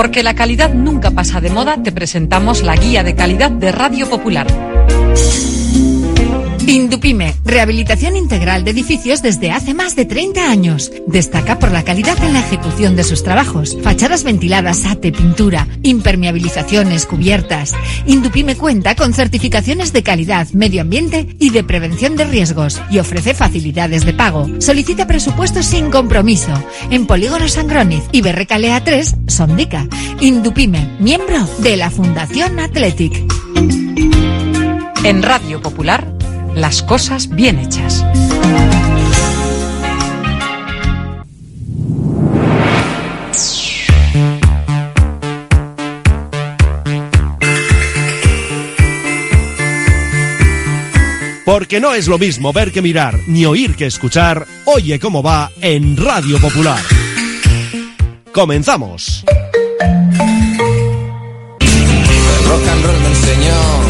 Porque la calidad nunca pasa de moda, te presentamos la guía de calidad de Radio Popular. Indupime, rehabilitación integral de edificios desde hace más de 30 años. Destaca por la calidad en la ejecución de sus trabajos. Fachadas ventiladas, ate, pintura, impermeabilizaciones, cubiertas. Indupime cuenta con certificaciones de calidad, medio ambiente y de prevención de riesgos y ofrece facilidades de pago. Solicita presupuestos sin compromiso. En Polígono Sangroniz y Berrecalea 3, Sondica. Indupime, miembro de la Fundación Athletic. En Radio Popular, las cosas bien hechas. Porque no es lo mismo ver que mirar, ni oír que escuchar. Oye cómo va en Radio Popular. Comenzamos. rock and roll me enseñó.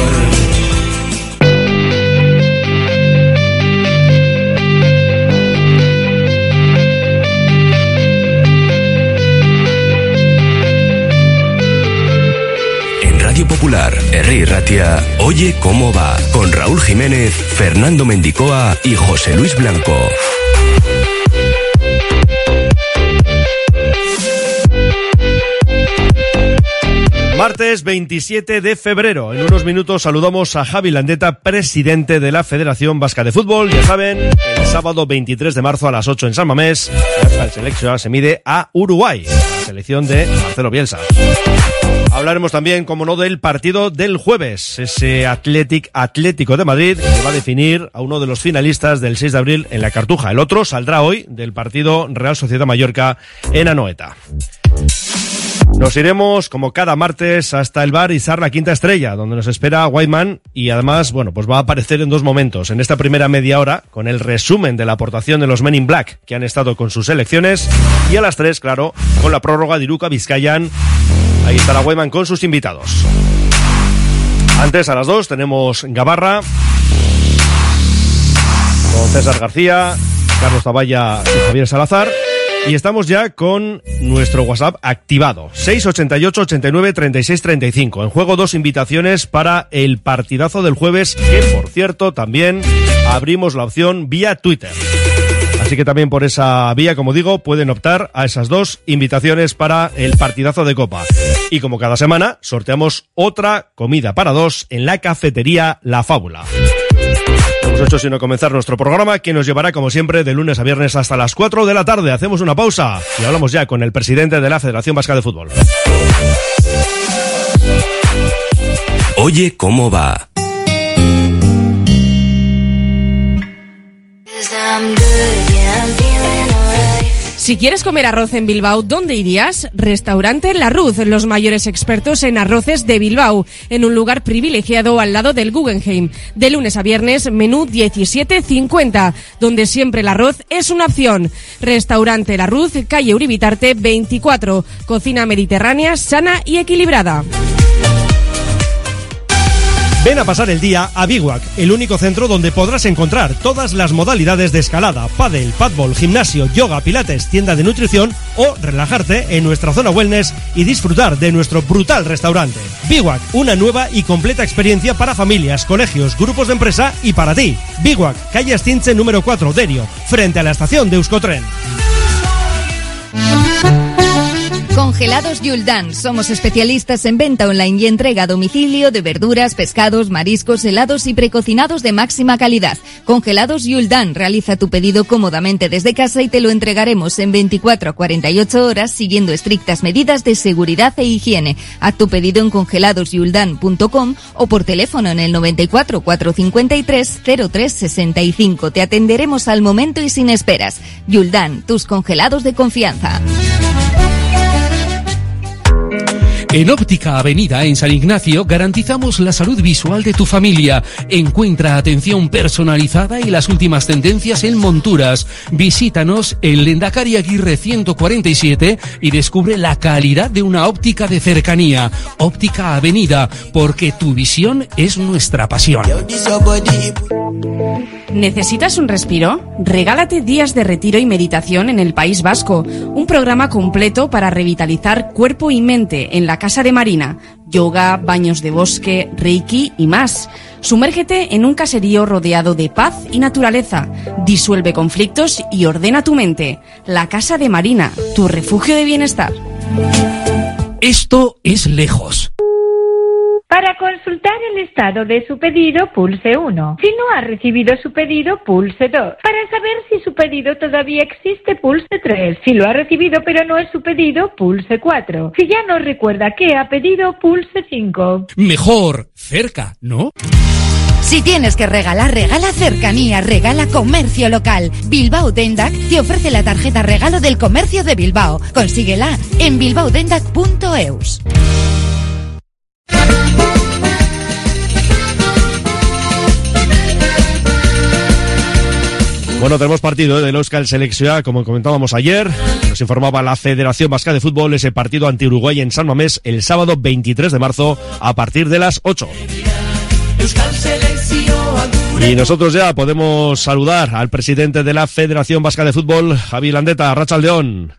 Radio Popular, Herri Ratia, Oye cómo va, con Raúl Jiménez, Fernando Mendicoa y José Luis Blanco. Martes 27 de febrero. En unos minutos saludamos a Javi Landeta, presidente de la Federación Vasca de Fútbol. Ya saben, el sábado 23 de marzo a las 8 en San Mamés, el selección se mide a Uruguay, selección de Marcelo Bielsa. Hablaremos también, como no, del partido del jueves, ese Athletic Atlético de Madrid que va a definir a uno de los finalistas del 6 de abril en la Cartuja. El otro saldrá hoy del partido Real Sociedad Mallorca en Anoeta. Nos iremos, como cada martes, hasta el bar Izar la Quinta Estrella, donde nos espera Whiteman y además, bueno, pues va a aparecer en dos momentos. En esta primera media hora, con el resumen de la aportación de los Men in Black, que han estado con sus selecciones, y a las tres, claro, con la prórroga de Iruka Vizcayan. Ahí estará Whiteman con sus invitados. Antes, a las dos, tenemos Gabarra, con César García, Carlos Zavalla y Javier Salazar. Y estamos ya con nuestro WhatsApp activado. 688 89 36 35. En juego dos invitaciones para el partidazo del jueves, que por cierto también abrimos la opción vía Twitter. Así que también por esa vía, como digo, pueden optar a esas dos invitaciones para el partidazo de Copa. Y como cada semana, sorteamos otra comida para dos en la cafetería La Fábula. No hemos hecho sino comenzar nuestro programa que nos llevará como siempre de lunes a viernes hasta las 4 de la tarde. Hacemos una pausa y hablamos ya con el presidente de la Federación Vasca de Fútbol. Oye cómo va. Si quieres comer arroz en Bilbao, ¿dónde irías? Restaurante La Ruz, los mayores expertos en arroces de Bilbao, en un lugar privilegiado al lado del Guggenheim. De lunes a viernes, menú 17.50, donde siempre el arroz es una opción. Restaurante La Ruz, calle Uribitarte 24, cocina mediterránea sana y equilibrada. Ven a pasar el día a Biwak, el único centro donde podrás encontrar todas las modalidades de escalada, pádel, padbol, gimnasio, yoga, pilates, tienda de nutrición o relajarte en nuestra zona wellness y disfrutar de nuestro brutal restaurante. Biwak, una nueva y completa experiencia para familias, colegios, grupos de empresa y para ti. Biwak, calle Astinche número 4, Derio, frente a la estación de Euskotren. Congelados Yuldan. Somos especialistas en venta online y entrega a domicilio de verduras, pescados, mariscos, helados y precocinados de máxima calidad. Congelados Yuldan. Realiza tu pedido cómodamente desde casa y te lo entregaremos en 24 a 48 horas siguiendo estrictas medidas de seguridad e higiene. Haz tu pedido en congeladosyuldan.com o por teléfono en el 94 453 0365. Te atenderemos al momento y sin esperas. Yuldan, tus congelados de confianza. En Óptica Avenida en San Ignacio garantizamos la salud visual de tu familia. Encuentra atención personalizada y las últimas tendencias en monturas. Visítanos en Lendakari Aguirre 147 y descubre la calidad de una óptica de cercanía. Óptica Avenida, porque tu visión es nuestra pasión. ¿Necesitas un respiro? Regálate días de retiro y meditación en el País Vasco, un programa completo para revitalizar cuerpo y mente en la Casa de Marina, yoga, baños de bosque, reiki y más. Sumérgete en un caserío rodeado de paz y naturaleza, disuelve conflictos y ordena tu mente. La Casa de Marina, tu refugio de bienestar. Esto es lejos. Para consultar el estado de su pedido, pulse 1. Si no ha recibido su pedido, pulse 2. Para saber si su pedido todavía existe, pulse 3. Si lo ha recibido pero no es su pedido, pulse 4. Si ya no recuerda qué ha pedido, pulse 5. Mejor cerca, ¿no? Si tienes que regalar, regala cercanía, regala comercio local. Bilbao Dendac te ofrece la tarjeta regalo del comercio de Bilbao. Consíguela en bilbaodendac.eus. Bueno, tenemos partido del Euskal Selección, como comentábamos ayer. Nos informaba la Federación Vasca de Fútbol ese partido ante Uruguay en San Mamés el sábado 23 de marzo a partir de las 8. Y nosotros ya podemos saludar al presidente de la Federación Vasca de Fútbol, Javi Landeta, Rachaldeón.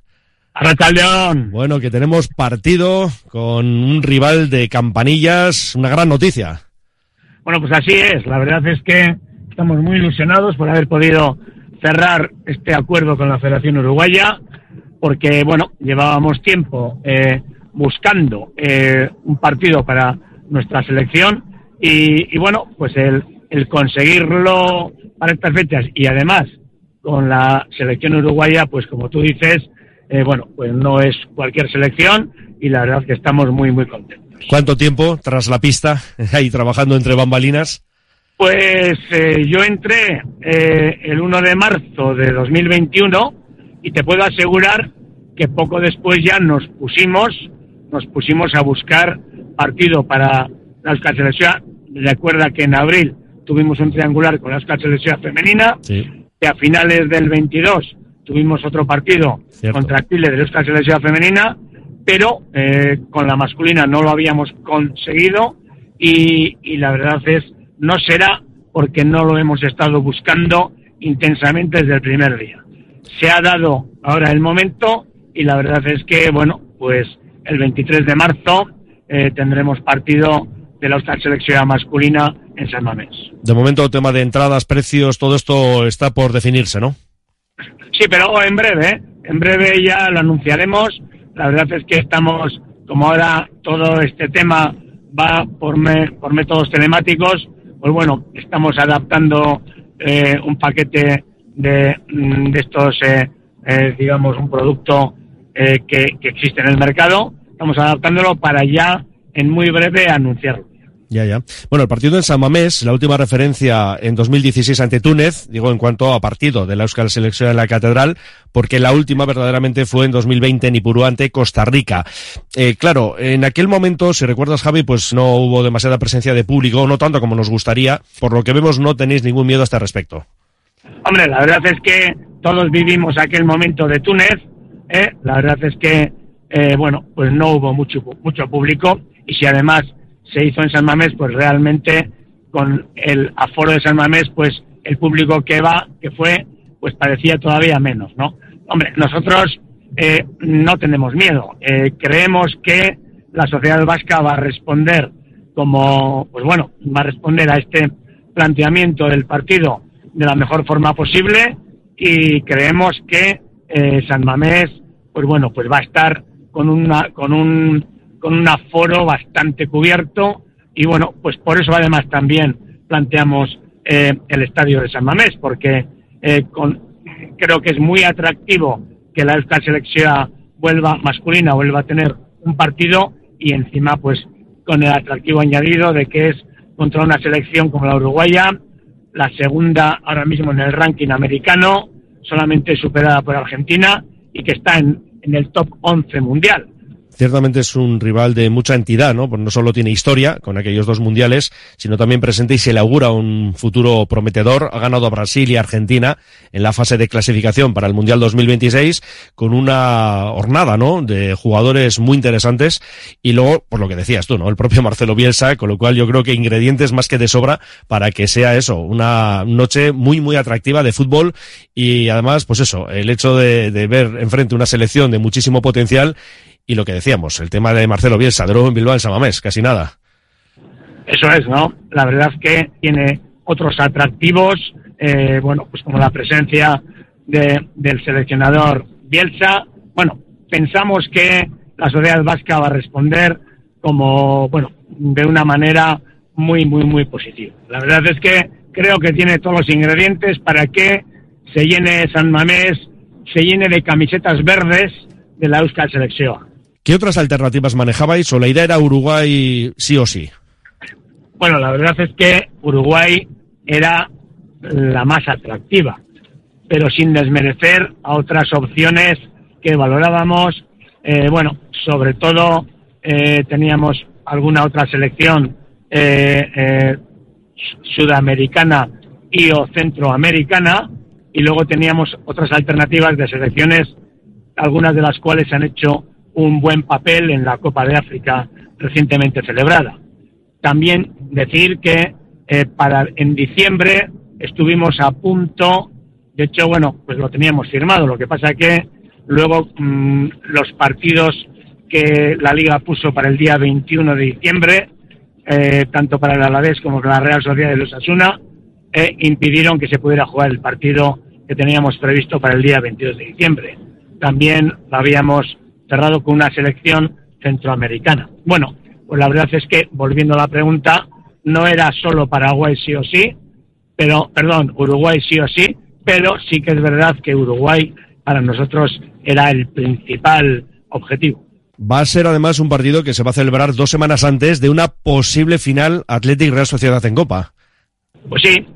Rachaldeón. Bueno, que tenemos partido con un rival de campanillas, una gran noticia. Bueno, pues así es. La verdad es que estamos muy ilusionados por haber podido cerrar este acuerdo con la Federación Uruguaya, porque, bueno, llevábamos tiempo eh, buscando eh, un partido para nuestra selección y, bueno, pues el, conseguirlo para estas fechas y además con la selección uruguaya, pues como tú dices, eh, bueno, pues no es cualquier selección y la verdad que estamos muy, muy contentos. ¿Cuánto tiempo tras la pista ahí trabajando entre bambalinas? Pues eh, yo entré eh, el 1 de marzo de 2021 y te puedo asegurar que poco después ya nos pusimos, nos pusimos a buscar partido para la Euskal Selección. Recuerda que en abril tuvimos un triangular con la Euskal Selección femenina, Sí. que a finales del 22 tuvimos otro partido Cierto. contra Chile de la Euskal Selección femenina, pero eh, con la masculina no lo habíamos conseguido y, y la verdad es no será porque no lo hemos estado buscando intensamente desde el primer día. Se ha dado ahora el momento y la verdad es que, bueno, pues el 23 de marzo eh, tendremos partido de la Selección masculina en San Mamés. De momento, tema de entradas, precios, todo esto está por definirse, ¿no? Sí, pero en breve, ¿eh? en breve ya lo anunciaremos. La verdad es que estamos, como ahora todo este tema va por, me- por métodos telemáticos, pues bueno, estamos adaptando eh, un paquete de, mm, de estos, eh, eh, digamos, un producto eh, que, que existe en el mercado. Estamos adaptándolo para ya, en muy breve, anunciarlo. Ya, ya. Bueno, el partido en San Mamés, la última referencia en 2016 ante Túnez, digo en cuanto a partido de la Euskal Selección en la Catedral, porque la última verdaderamente fue en 2020 en Ipurú ante Costa Rica. Eh, claro, en aquel momento, si recuerdas Javi, pues no hubo demasiada presencia de público, no tanto como nos gustaría, por lo que vemos no tenéis ningún miedo a este respecto. Hombre, la verdad es que todos vivimos aquel momento de Túnez. ¿eh? La verdad es que, eh, bueno, pues no hubo mucho, mucho público y si además se hizo en San Mamés, pues realmente con el aforo de San Mamés, pues el público que va, que fue, pues parecía todavía menos, ¿no? Hombre, nosotros eh, no tenemos miedo. Eh, creemos que la sociedad vasca va a responder como, pues bueno, va a responder a este planteamiento del partido de la mejor forma posible y creemos que eh, San Mamés, pues bueno, pues va a estar con una, con un, con un aforo bastante cubierto y bueno, pues por eso además también planteamos eh, el estadio de San Mamés, porque eh, con, creo que es muy atractivo que la Euskal Selección vuelva masculina, vuelva a tener un partido y encima pues con el atractivo añadido de que es contra una selección como la uruguaya, la segunda ahora mismo en el ranking americano, solamente superada por Argentina y que está en, el top 11 mundial. Ciertamente es un rival de mucha entidad, ¿no? Pues no solo tiene historia con aquellos dos mundiales, sino también presente y se le augura un futuro prometedor. Ha ganado a Brasil y Argentina en la fase de clasificación para el Mundial 2026 con una hornada, ¿no? De jugadores muy interesantes y luego, por lo que decías tú, ¿no? El propio Marcelo Bielsa, con lo cual yo creo que ingredientes más que de sobra para que sea eso, una noche muy, muy atractiva de fútbol y además, pues eso, el hecho de, de ver enfrente una selección de muchísimo potencial y lo que decíamos, el tema de Marcelo Bielsa, de nuevo en Bilbao, en Samamés, casi nada. Eso es, ¿no? La verdad es que tiene otros atractivos, eh, bueno, pues como la presencia de, del seleccionador Bielsa. Bueno, pensamos que la sociedad vasca va a responder como, bueno, de una manera muy, muy, muy positiva. La verdad es que creo que tiene todos los ingredientes para que se llene San Mamés, se llene de camisetas verdes de la Euskal Selección. ¿Qué otras alternativas manejabais o la idea era Uruguay sí o sí? Bueno, la verdad es que Uruguay era la más atractiva, pero sin desmerecer a otras opciones que valorábamos. Eh, bueno, sobre todo eh, teníamos alguna otra selección eh, eh, sudamericana y o centroamericana y luego teníamos otras alternativas de selecciones, algunas de las cuales han hecho un buen papel en la Copa de África recientemente celebrada. También decir que eh, para en diciembre estuvimos a punto, de hecho, bueno, pues lo teníamos firmado, lo que pasa que luego mmm, los partidos que la liga puso para el día 21 de diciembre, eh, tanto para el Alavés como para la Real Sociedad de los Asuna, eh, impidieron que se pudiera jugar el partido que teníamos previsto para el día 22 de diciembre. También habíamos cerrado con una selección centroamericana. Bueno, pues la verdad es que, volviendo a la pregunta, no era solo Paraguay sí o sí, pero, perdón, Uruguay sí o sí, pero sí que es verdad que Uruguay para nosotros era el principal objetivo. Va a ser además un partido que se va a celebrar dos semanas antes de una posible final Athletic Real Sociedad en Copa. Pues sí,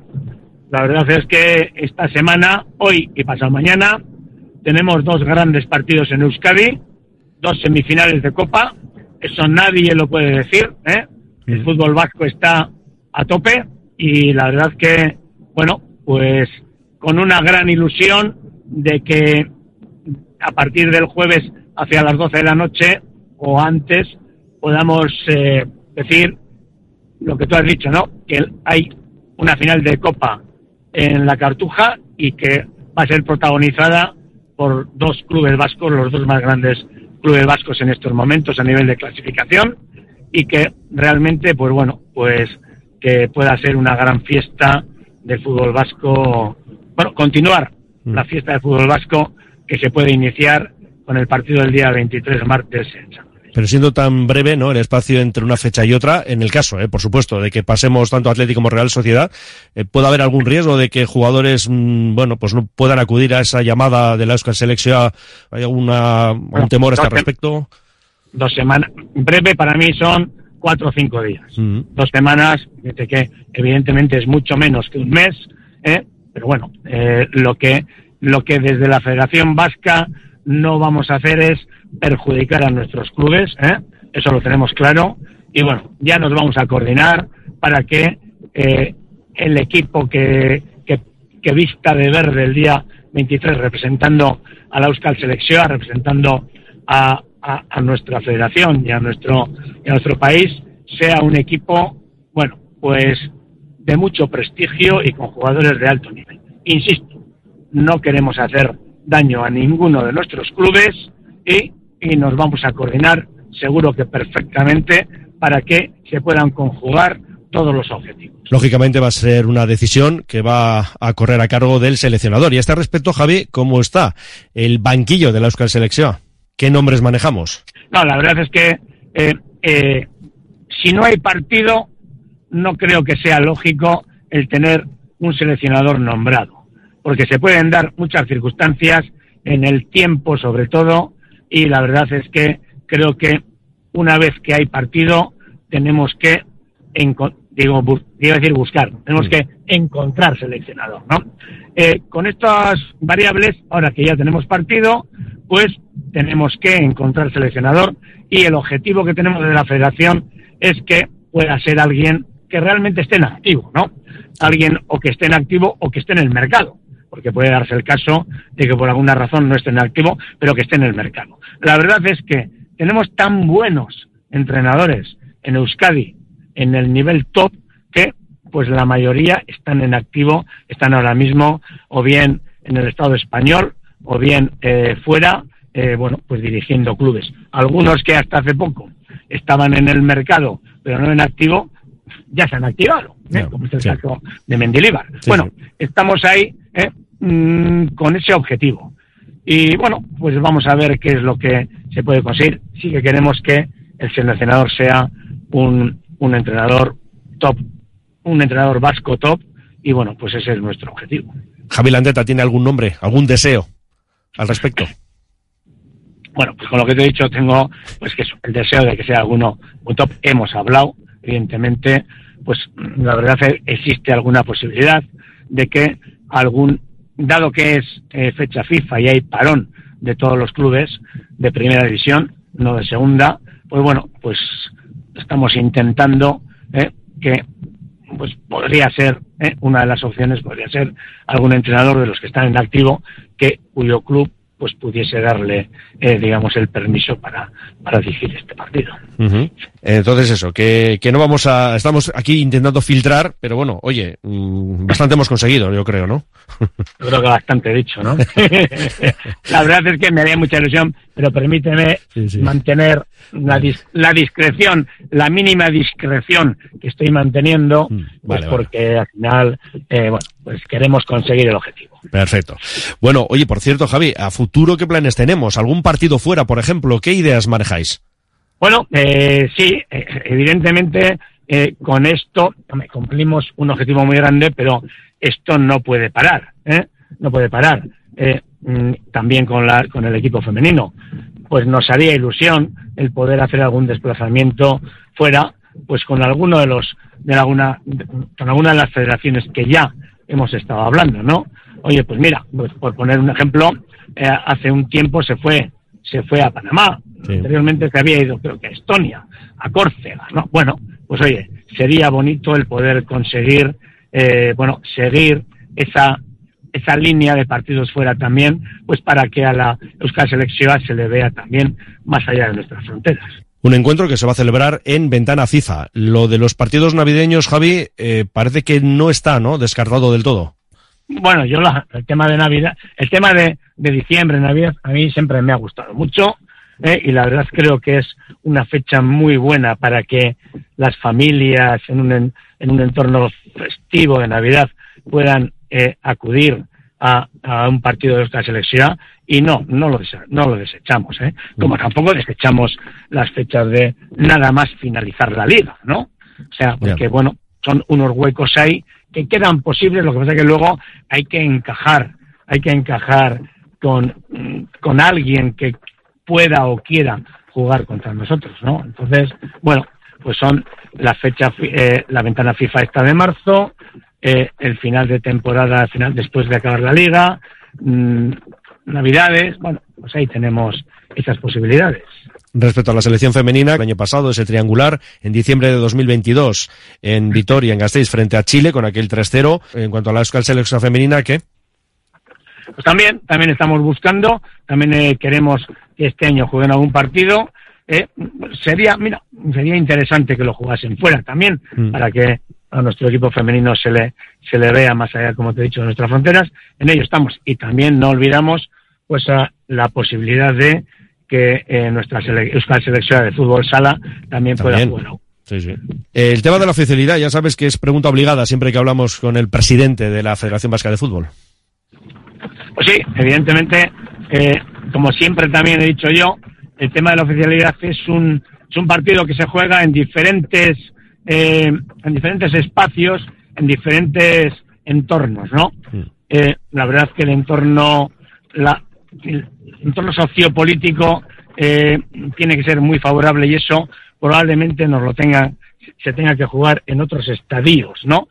la verdad es que esta semana, hoy y pasado mañana, tenemos dos grandes partidos en Euskadi, dos semifinales de Copa, eso nadie lo puede decir, ¿eh? El fútbol vasco está a tope y la verdad que, bueno, pues con una gran ilusión de que a partir del jueves hacia las 12 de la noche o antes podamos eh, decir lo que tú has dicho, ¿no? Que hay una final de Copa en la Cartuja y que va a ser protagonizada por dos clubes vascos, los dos más grandes clubes vascos en estos momentos a nivel de clasificación y que realmente, pues bueno, pues que pueda ser una gran fiesta del fútbol vasco, bueno, continuar mm. la fiesta del fútbol vasco que se puede iniciar con el partido del día 23 martes en San pero siendo tan breve, ¿no? El espacio entre una fecha y otra, en el caso, ¿eh? por supuesto, de que pasemos tanto Atlético como Real Sociedad, eh, ¿puede haber algún riesgo de que jugadores, mmm, bueno, pues no puedan acudir a esa llamada de la Euskal Selección? ¿Hay alguna, algún temor a este respecto? Dos semanas. Breve para mí son cuatro o cinco días. Mm. Dos semanas, desde que evidentemente es mucho menos que un mes, ¿eh? pero bueno, eh, lo que lo que desde la Federación Vasca no vamos a hacer es perjudicar a nuestros clubes, ¿eh? eso lo tenemos claro, y bueno, ya nos vamos a coordinar para que eh, el equipo que, que, vista de verde el día 23 representando a la Selección, representando a, a, a, nuestra federación y a nuestro, y a nuestro país, sea un equipo, bueno, pues de mucho prestigio y con jugadores de alto nivel. Insisto, no queremos hacer daño a ninguno de nuestros clubes y, y nos vamos a coordinar seguro que perfectamente para que se puedan conjugar todos los objetivos. Lógicamente va a ser una decisión que va a correr a cargo del seleccionador. Y a este respecto, Javi, ¿cómo está el banquillo de la Euskal Selección? ¿Qué nombres manejamos? No, la verdad es que eh, eh, si no hay partido, no creo que sea lógico el tener un seleccionador nombrado porque se pueden dar muchas circunstancias en el tiempo sobre todo y la verdad es que creo que una vez que hay partido tenemos que digo, decir buscar tenemos que encontrar seleccionador ¿no? Eh, con estas variables ahora que ya tenemos partido pues tenemos que encontrar seleccionador y el objetivo que tenemos de la federación es que pueda ser alguien que realmente esté en activo, ¿no? Alguien o que esté en activo o que esté en el mercado, porque puede darse el caso de que por alguna razón no esté en activo, pero que esté en el mercado. La verdad es que tenemos tan buenos entrenadores en Euskadi en el nivel top que pues la mayoría están en activo, están ahora mismo o bien en el Estado español o bien eh, fuera, eh, bueno, pues dirigiendo clubes. Algunos que hasta hace poco estaban en el mercado, pero no en activo, ya se han activado, ¿eh? como es el caso de Mendilibar. bueno, estamos ahí mm, con ese objetivo. Y bueno, pues vamos a ver qué es lo que se puede conseguir. Sí que queremos que el seleccionador sea un, un entrenador top, un entrenador vasco top, y bueno, pues ese es nuestro objetivo. Javi Landeta tiene algún nombre, algún deseo al respecto. Bueno, pues con lo que te he dicho tengo pues que el deseo de que sea alguno un top. Hemos hablado, evidentemente, pues la verdad existe alguna posibilidad de que algún, dado que es eh, fecha FIFA y hay parón de todos los clubes de primera división, no de segunda, pues bueno, pues estamos intentando eh, que pues podría ser eh, una de las opciones podría ser algún entrenador de los que están en activo que cuyo club pues pudiese darle, eh, digamos, el permiso para, para dirigir este partido. Entonces eso, que, que no vamos a, estamos aquí intentando filtrar, pero bueno, oye, mm, bastante hemos conseguido, yo creo, ¿no? Yo creo que bastante dicho, ¿no? la verdad es que me haría mucha ilusión, pero permíteme mantener la, la, discreción, la mínima discreción que estoy manteniendo, mm, pues porque al final, eh, bueno, pues queremos conseguir el objetivo. Perfecto. Bueno, oye, por cierto, Javi, a futuro, ¿qué planes tenemos? ¿Algún partido fuera, por ejemplo? ¿Qué ideas manejáis? Bueno, eh, sí, eh, evidentemente eh, con esto cumplimos un objetivo muy grande, pero esto no puede parar, ¿eh? no puede parar. Eh, mm, también con, la, con el equipo femenino, pues nos haría ilusión el poder hacer algún desplazamiento fuera, pues con alguno de los de alguna con alguna de las federaciones que ya hemos estado hablando, ¿no? Oye, pues mira, pues por poner un ejemplo, eh, hace un tiempo se fue se fue a Panamá, anteriormente se había ido creo que a Estonia, a Córcega, ¿no? Bueno, pues oye, sería bonito el poder conseguir, eh, bueno, seguir esa esa línea de partidos fuera también, pues para que a la Euskal Selección se le vea también más allá de nuestras fronteras. Un encuentro que se va a celebrar en Ventana FIFA. Lo de los partidos navideños, Javi, eh, parece que no está, ¿no? Descartado del todo. Bueno, yo el tema de Navidad, el tema de, de diciembre, Navidad, a mí siempre me ha gustado mucho. ¿eh? y la verdad creo que es una fecha muy buena para que las familias en un, en un entorno festivo de Navidad puedan eh, acudir a, a, un partido de esta selección y no, no lo, no lo desechamos, ¿eh? como mm. tampoco desechamos las fechas de nada más finalizar la liga, ¿no? O sea, porque bueno, son unos huecos ahí que quedan posibles, lo que pasa es que luego hay que encajar, hay que encajar con, con alguien que pueda o quiera jugar contra nosotros, ¿no? Entonces, bueno, pues son la fecha, eh, la ventana FIFA esta de marzo, eh, el final de temporada, final después de acabar la liga, mmm, navidades, bueno, pues ahí tenemos esas posibilidades. Respecto a la selección femenina, el año pasado ese triangular, en diciembre de 2022, en Vitoria, en Gasteiz, frente a Chile, con aquel 3-0. En cuanto a la selección femenina, ¿qué? Pues también, también estamos buscando, también eh, queremos que este año jueguen algún partido. Eh, sería, mira, sería interesante que lo jugasen fuera también, mm. para que a nuestro equipo femenino se le, se le vea más allá, como te he dicho, de nuestras fronteras. En ello estamos. Y también no olvidamos pues a la posibilidad de que eh, nuestra sele Euskal Selección de Fútbol Sala también, pueda jugar. Sí, sí. El tema de la oficialidad, ya sabes que es pregunta obligada siempre que hablamos con el presidente de la Federación Vasca de Fútbol. Pues sí, evidentemente, eh, como siempre también he dicho yo, el tema de la oficialidad es un, es un partido que se juega en diferentes, eh, en diferentes espacios, en diferentes entornos, ¿no? Eh, la verdad es que el entorno, la, el entorno sociopolítico eh, tiene que ser muy favorable y eso probablemente nos lo tenga, se tenga que jugar en otros estadios, ¿no?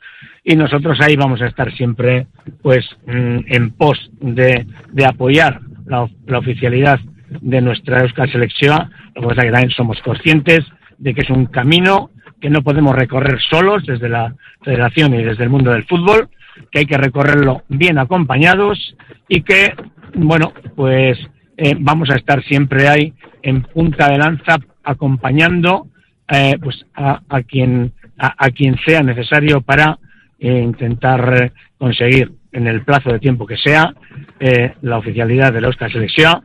y nosotros ahí vamos a estar siempre pues mm, en pos de, de apoyar la, la, oficialidad de nuestra Euskal Selección. Lo que pasa que también somos conscientes de que es un camino que no podemos recorrer solos desde la federación y desde el mundo del fútbol, que hay que recorrerlo bien acompañados y que, bueno, pues eh, vamos a estar siempre ahí en punta de lanza acompañando eh, pues a, a quien a, quien sea necesario para eh, intentar conseguir en el plazo de tiempo que sea eh, la oficialidad de la Euskal Selección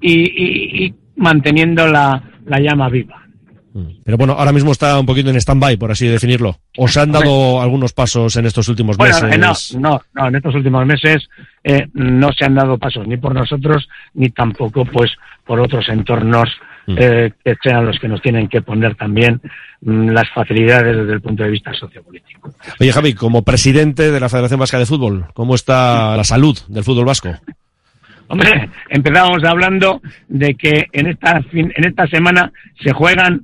y, y, y manteniendo la, la llama viva. Pero bueno, ahora mismo está un poquito en stand-by, por así definirlo. ¿O se han dado algunos pasos en estos últimos meses? Eh, no, no, no, en estos últimos meses eh, no se han dado pasos ni por nosotros ni tampoco pues por otros entornos mm. eh, que sean los que nos tienen que poner también mm, las facilidades desde el punto de vista sociopolítico. Oye, Javi, como presidente de la Federación Vasca de Fútbol, ¿cómo está la salud del fútbol vasco? Hombre, empezábamos hablando de que en esta, fin, en esta semana se juegan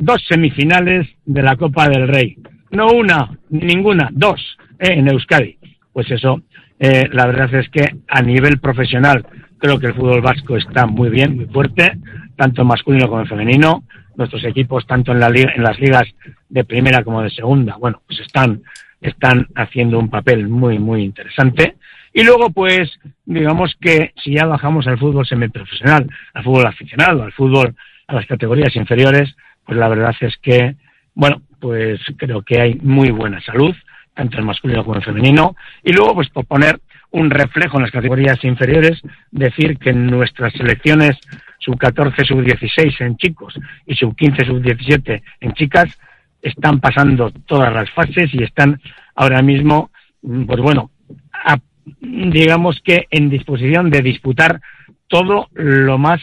dos semifinales de la Copa del Rey. No una, ni ninguna, dos eh, en Euskadi. Pues eso, eh, la verdad es que a nivel profesional creo que el fútbol vasco está muy bien, muy fuerte, tanto masculino como en femenino. Nuestros equipos, tanto en, la, en las ligas de primera como de segunda, bueno, pues están, están haciendo un papel muy, muy interesante. Y luego, pues, digamos que si ya bajamos al fútbol semiprofesional, al fútbol aficionado, al fútbol a las categorías inferiores, pues la verdad es que, bueno, pues creo que hay muy buena salud, tanto en masculino como en femenino. Y luego, pues por poner un reflejo en las categorías inferiores, decir que en nuestras selecciones sub-14, sub-16 en chicos y sub-15, sub-17 en chicas, están pasando todas las fases y están ahora mismo, pues bueno, a, digamos que en disposición de disputar todo lo más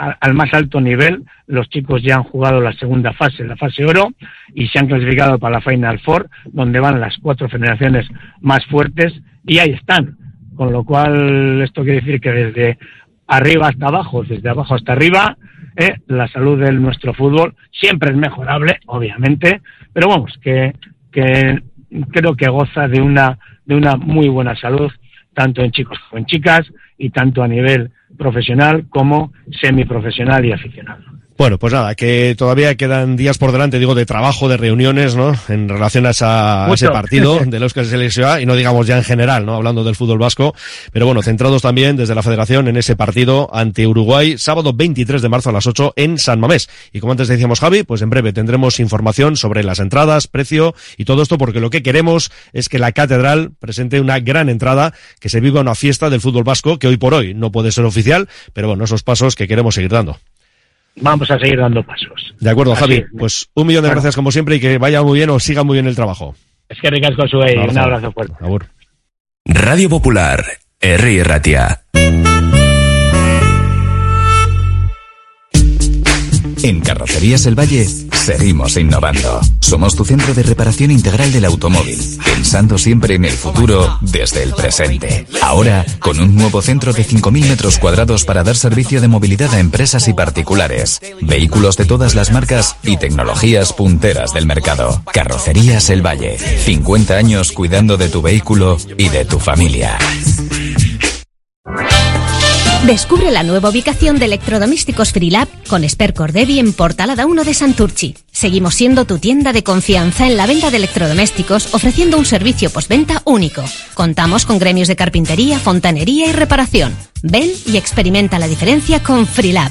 al más alto nivel. Los chicos ya han jugado la segunda fase, la fase oro, y se han clasificado para la Final Four, donde van las cuatro generaciones más fuertes, y ahí están. Con lo cual, esto quiere decir que desde arriba hasta abajo, desde abajo hasta arriba, eh, la salud de nuestro fútbol siempre es mejorable, obviamente, pero vamos, que, que creo que goza de una, de una muy buena salud, tanto en chicos como en chicas, y tanto a nivel profesional como semiprofesional y aficionado. Bueno, pues nada, que todavía quedan días por delante, digo, de trabajo, de reuniones, ¿no? En relación a, esa, a ese partido de los que se selecciona, y no digamos ya en general, ¿no? Hablando del fútbol vasco, pero bueno, centrados también desde la federación en ese partido ante Uruguay, sábado 23 de marzo a las 8 en San Mamés. Y como antes decíamos, Javi, pues en breve tendremos información sobre las entradas, precio y todo esto, porque lo que queremos es que la catedral presente una gran entrada, que se viva una fiesta del fútbol vasco, que hoy por hoy no puede ser oficial, pero bueno, esos pasos que queremos seguir dando vamos a seguir dando pasos. De acuerdo, Javi. Así, pues un millón de gracias como siempre y que vaya muy bien o siga muy bien el trabajo. Es que ricasco su un abrazo, un abrazo fuerte. Abur. Radio Popular, R. Ratia. En Carrocerías El Valle seguimos innovando. Somos tu centro de reparación integral del automóvil, pensando siempre en el futuro desde el presente. Ahora, con un nuevo centro de 5.000 metros cuadrados para dar servicio de movilidad a empresas y particulares, vehículos de todas las marcas y tecnologías punteras del mercado. Carrocerías El Valle, 50 años cuidando de tu vehículo y de tu familia. Descubre la nueva ubicación de electrodomésticos Freelab con Esper Cordevi en Portalada 1 de Santurchi. Seguimos siendo tu tienda de confianza en la venta de electrodomésticos ofreciendo un servicio postventa único. Contamos con gremios de carpintería, fontanería y reparación. Ven y experimenta la diferencia con Freelab.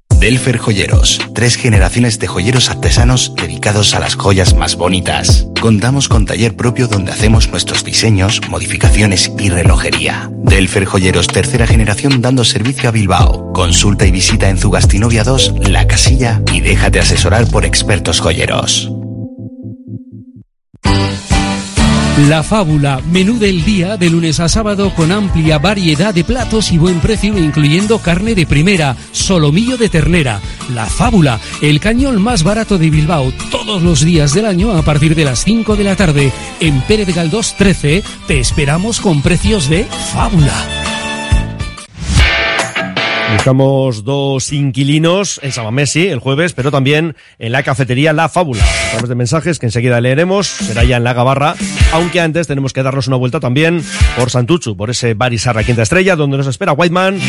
Delfer Joyeros. Tres generaciones de joyeros artesanos dedicados a las joyas más bonitas. Contamos con taller propio donde hacemos nuestros diseños, modificaciones y relojería. Delfer Joyeros, tercera generación dando servicio a Bilbao. Consulta y visita en Zugastinovia 2, La Casilla y déjate asesorar por expertos joyeros. La Fábula, menú del día de lunes a sábado con amplia variedad de platos y buen precio incluyendo carne de primera, solomillo de ternera, La Fábula, el cañón más barato de Bilbao, todos los días del año a partir de las 5 de la tarde. En Pérez Galdós 13 te esperamos con precios de Fábula. Buscamos dos inquilinos en Samamesi el jueves, pero también en la cafetería La Fábula. A través de mensajes que enseguida leeremos, será ya en la Gabarra, aunque antes tenemos que darnos una vuelta también por Santuchu, por ese bar Isarra Quinta Estrella, donde nos espera Whiteman.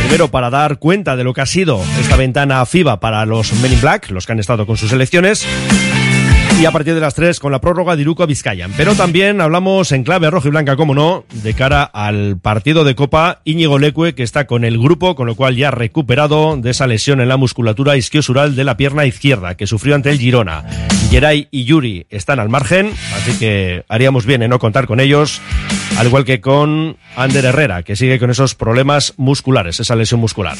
Primero para dar cuenta de lo que ha sido esta ventana FIBA para los Men in Black, los que han estado con sus elecciones y a partir de las 3 con la prórroga de Iruko Vizcayan. Pero también hablamos en clave rojo y blanca, como no, de cara al partido de Copa Íñigo Leque, que está con el grupo, con lo cual ya recuperado de esa lesión en la musculatura isquiosural de la pierna izquierda que sufrió ante el Girona. Geray y Yuri están al margen, así que haríamos bien en no contar con ellos, al igual que con Ander Herrera, que sigue con esos problemas musculares, esa lesión muscular.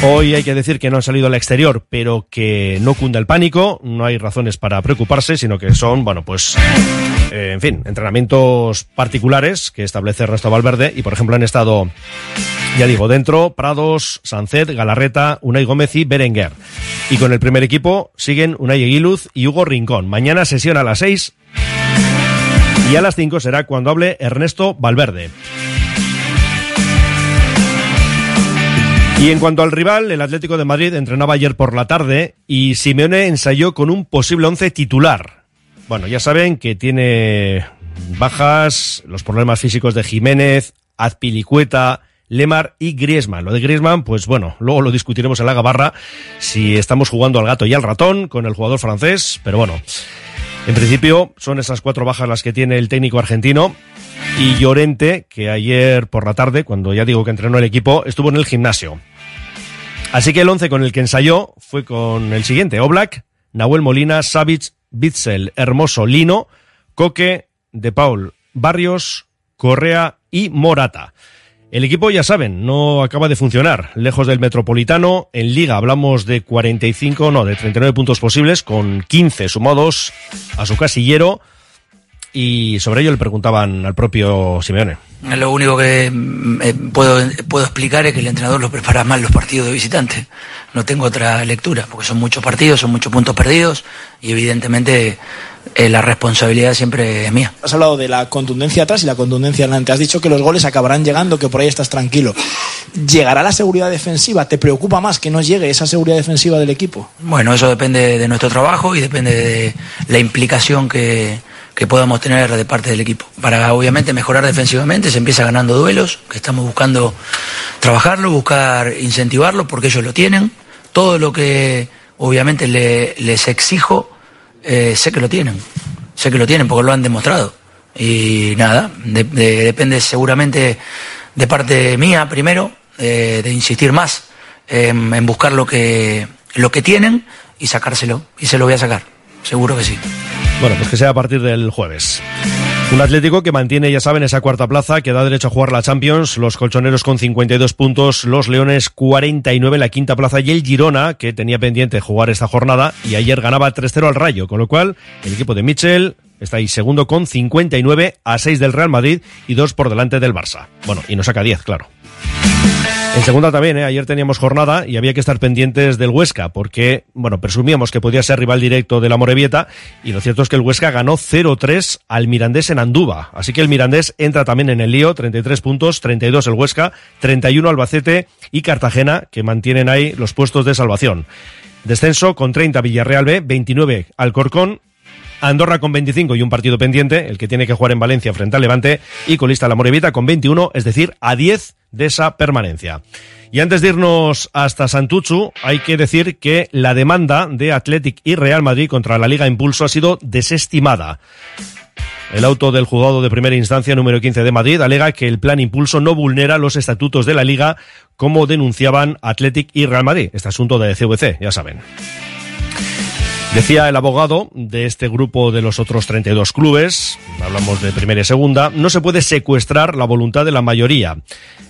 Hoy hay que decir que no han salido al exterior, pero que no cunda el pánico, no hay razones para preocuparse, sino que son, bueno, pues, eh, en fin, entrenamientos particulares que establece Ernesto Valverde y, por ejemplo, han estado, ya digo, dentro Prados, Sancet, Galarreta, Unai Gómez y Berenguer. Y con el primer equipo siguen Unai Eguiluz y Hugo Rincón. Mañana sesión a las 6 y a las 5 será cuando hable Ernesto Valverde. Y en cuanto al rival, el Atlético de Madrid entrenaba ayer por la tarde y Simeone ensayó con un posible once titular. Bueno, ya saben que tiene bajas, los problemas físicos de Jiménez, Azpilicueta, Lemar y Griezmann. Lo de Griezmann, pues bueno, luego lo discutiremos en la gabarra si estamos jugando al gato y al ratón con el jugador francés, pero bueno, en principio son esas cuatro bajas las que tiene el técnico argentino y Llorente, que ayer por la tarde, cuando ya digo que entrenó el equipo, estuvo en el gimnasio. Así que el once con el que ensayó fue con el siguiente, Oblak, Nahuel Molina, Savic, Bitzel, Hermoso, Lino, Coque, De Paul, Barrios, Correa y Morata. El equipo, ya saben, no acaba de funcionar. Lejos del Metropolitano, en Liga hablamos de 45, no, de 39 puntos posibles, con 15 sumados a su casillero. Y sobre ello le preguntaban al propio Simeone. Lo único que eh, puedo, puedo explicar es que el entrenador lo prepara mal los partidos de visitante. No tengo otra lectura, porque son muchos partidos, son muchos puntos perdidos y evidentemente eh, la responsabilidad siempre es mía. Has hablado de la contundencia atrás y la contundencia adelante. Has dicho que los goles acabarán llegando, que por ahí estás tranquilo. ¿Llegará la seguridad defensiva? ¿Te preocupa más que no llegue esa seguridad defensiva del equipo? Bueno, eso depende de nuestro trabajo y depende de la implicación que, que podamos tener de parte del equipo. Para obviamente mejorar defensivamente se empieza ganando duelos, que estamos buscando trabajarlo, buscar incentivarlo, porque ellos lo tienen. Todo lo que obviamente le, les exijo, eh, sé que lo tienen, sé que lo tienen porque lo han demostrado. Y nada, de, de, depende seguramente de parte mía primero, eh, de insistir más en buscar lo que, lo que tienen y sacárselo. Y se lo voy a sacar, seguro que sí. Bueno, pues que sea a partir del jueves. Un Atlético que mantiene, ya saben, esa cuarta plaza que da derecho a jugar la Champions, los colchoneros con 52 puntos, los Leones 49 en la quinta plaza y el Girona, que tenía pendiente jugar esta jornada y ayer ganaba 3-0 al Rayo, con lo cual el equipo de Mitchell está ahí segundo con 59 a 6 del Real Madrid y 2 por delante del Barça. Bueno, y nos saca 10, claro. En segunda también, ¿eh? ayer teníamos jornada y había que estar pendientes del Huesca, porque, bueno, presumíamos que podía ser rival directo de la Morevieta, y lo cierto es que el Huesca ganó 0-3 al Mirandés en Andúba. Así que el Mirandés entra también en el lío, 33 puntos, 32 el Huesca, 31 Albacete y Cartagena, que mantienen ahí los puestos de salvación. Descenso con 30 Villarreal B, 29 Alcorcón, Andorra con 25 y un partido pendiente, el que tiene que jugar en Valencia frente al Levante, y colista la Morevita con 21, es decir, a 10 de esa permanencia. Y antes de irnos hasta Santuchu, hay que decir que la demanda de Athletic y Real Madrid contra la Liga Impulso ha sido desestimada. El auto del juzgado de primera instancia número 15 de Madrid alega que el plan Impulso no vulnera los estatutos de la Liga como denunciaban Athletic y Real Madrid. Este asunto de CVC, ya saben. Decía el abogado de este grupo de los otros 32 clubes, hablamos de primera y segunda, no se puede secuestrar la voluntad de la mayoría.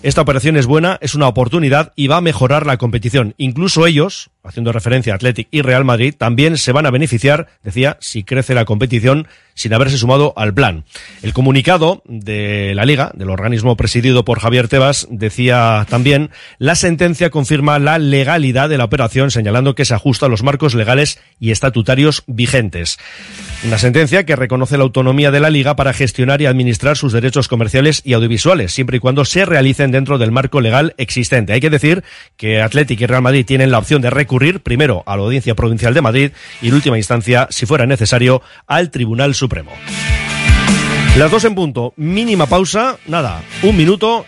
Esta operación es buena, es una oportunidad y va a mejorar la competición. Incluso ellos, haciendo referencia a Athletic y Real Madrid, también se van a beneficiar, decía, si crece la competición sin haberse sumado al plan. El comunicado de la Liga, del organismo presidido por Javier Tebas, decía también, la sentencia confirma la legalidad de la operación, señalando que se ajusta a los marcos legales y estatutarios vigentes. Una sentencia que reconoce la autonomía de la Liga para gestionar y administrar sus derechos comerciales y audiovisuales, siempre y cuando se realicen dentro del marco legal existente. Hay que decir que Athletic y Real Madrid tienen la opción de recurrir primero a la Audiencia Provincial de Madrid y, en última instancia, si fuera necesario, al Tribunal Supremo. Las dos en punto, mínima pausa, nada, un minuto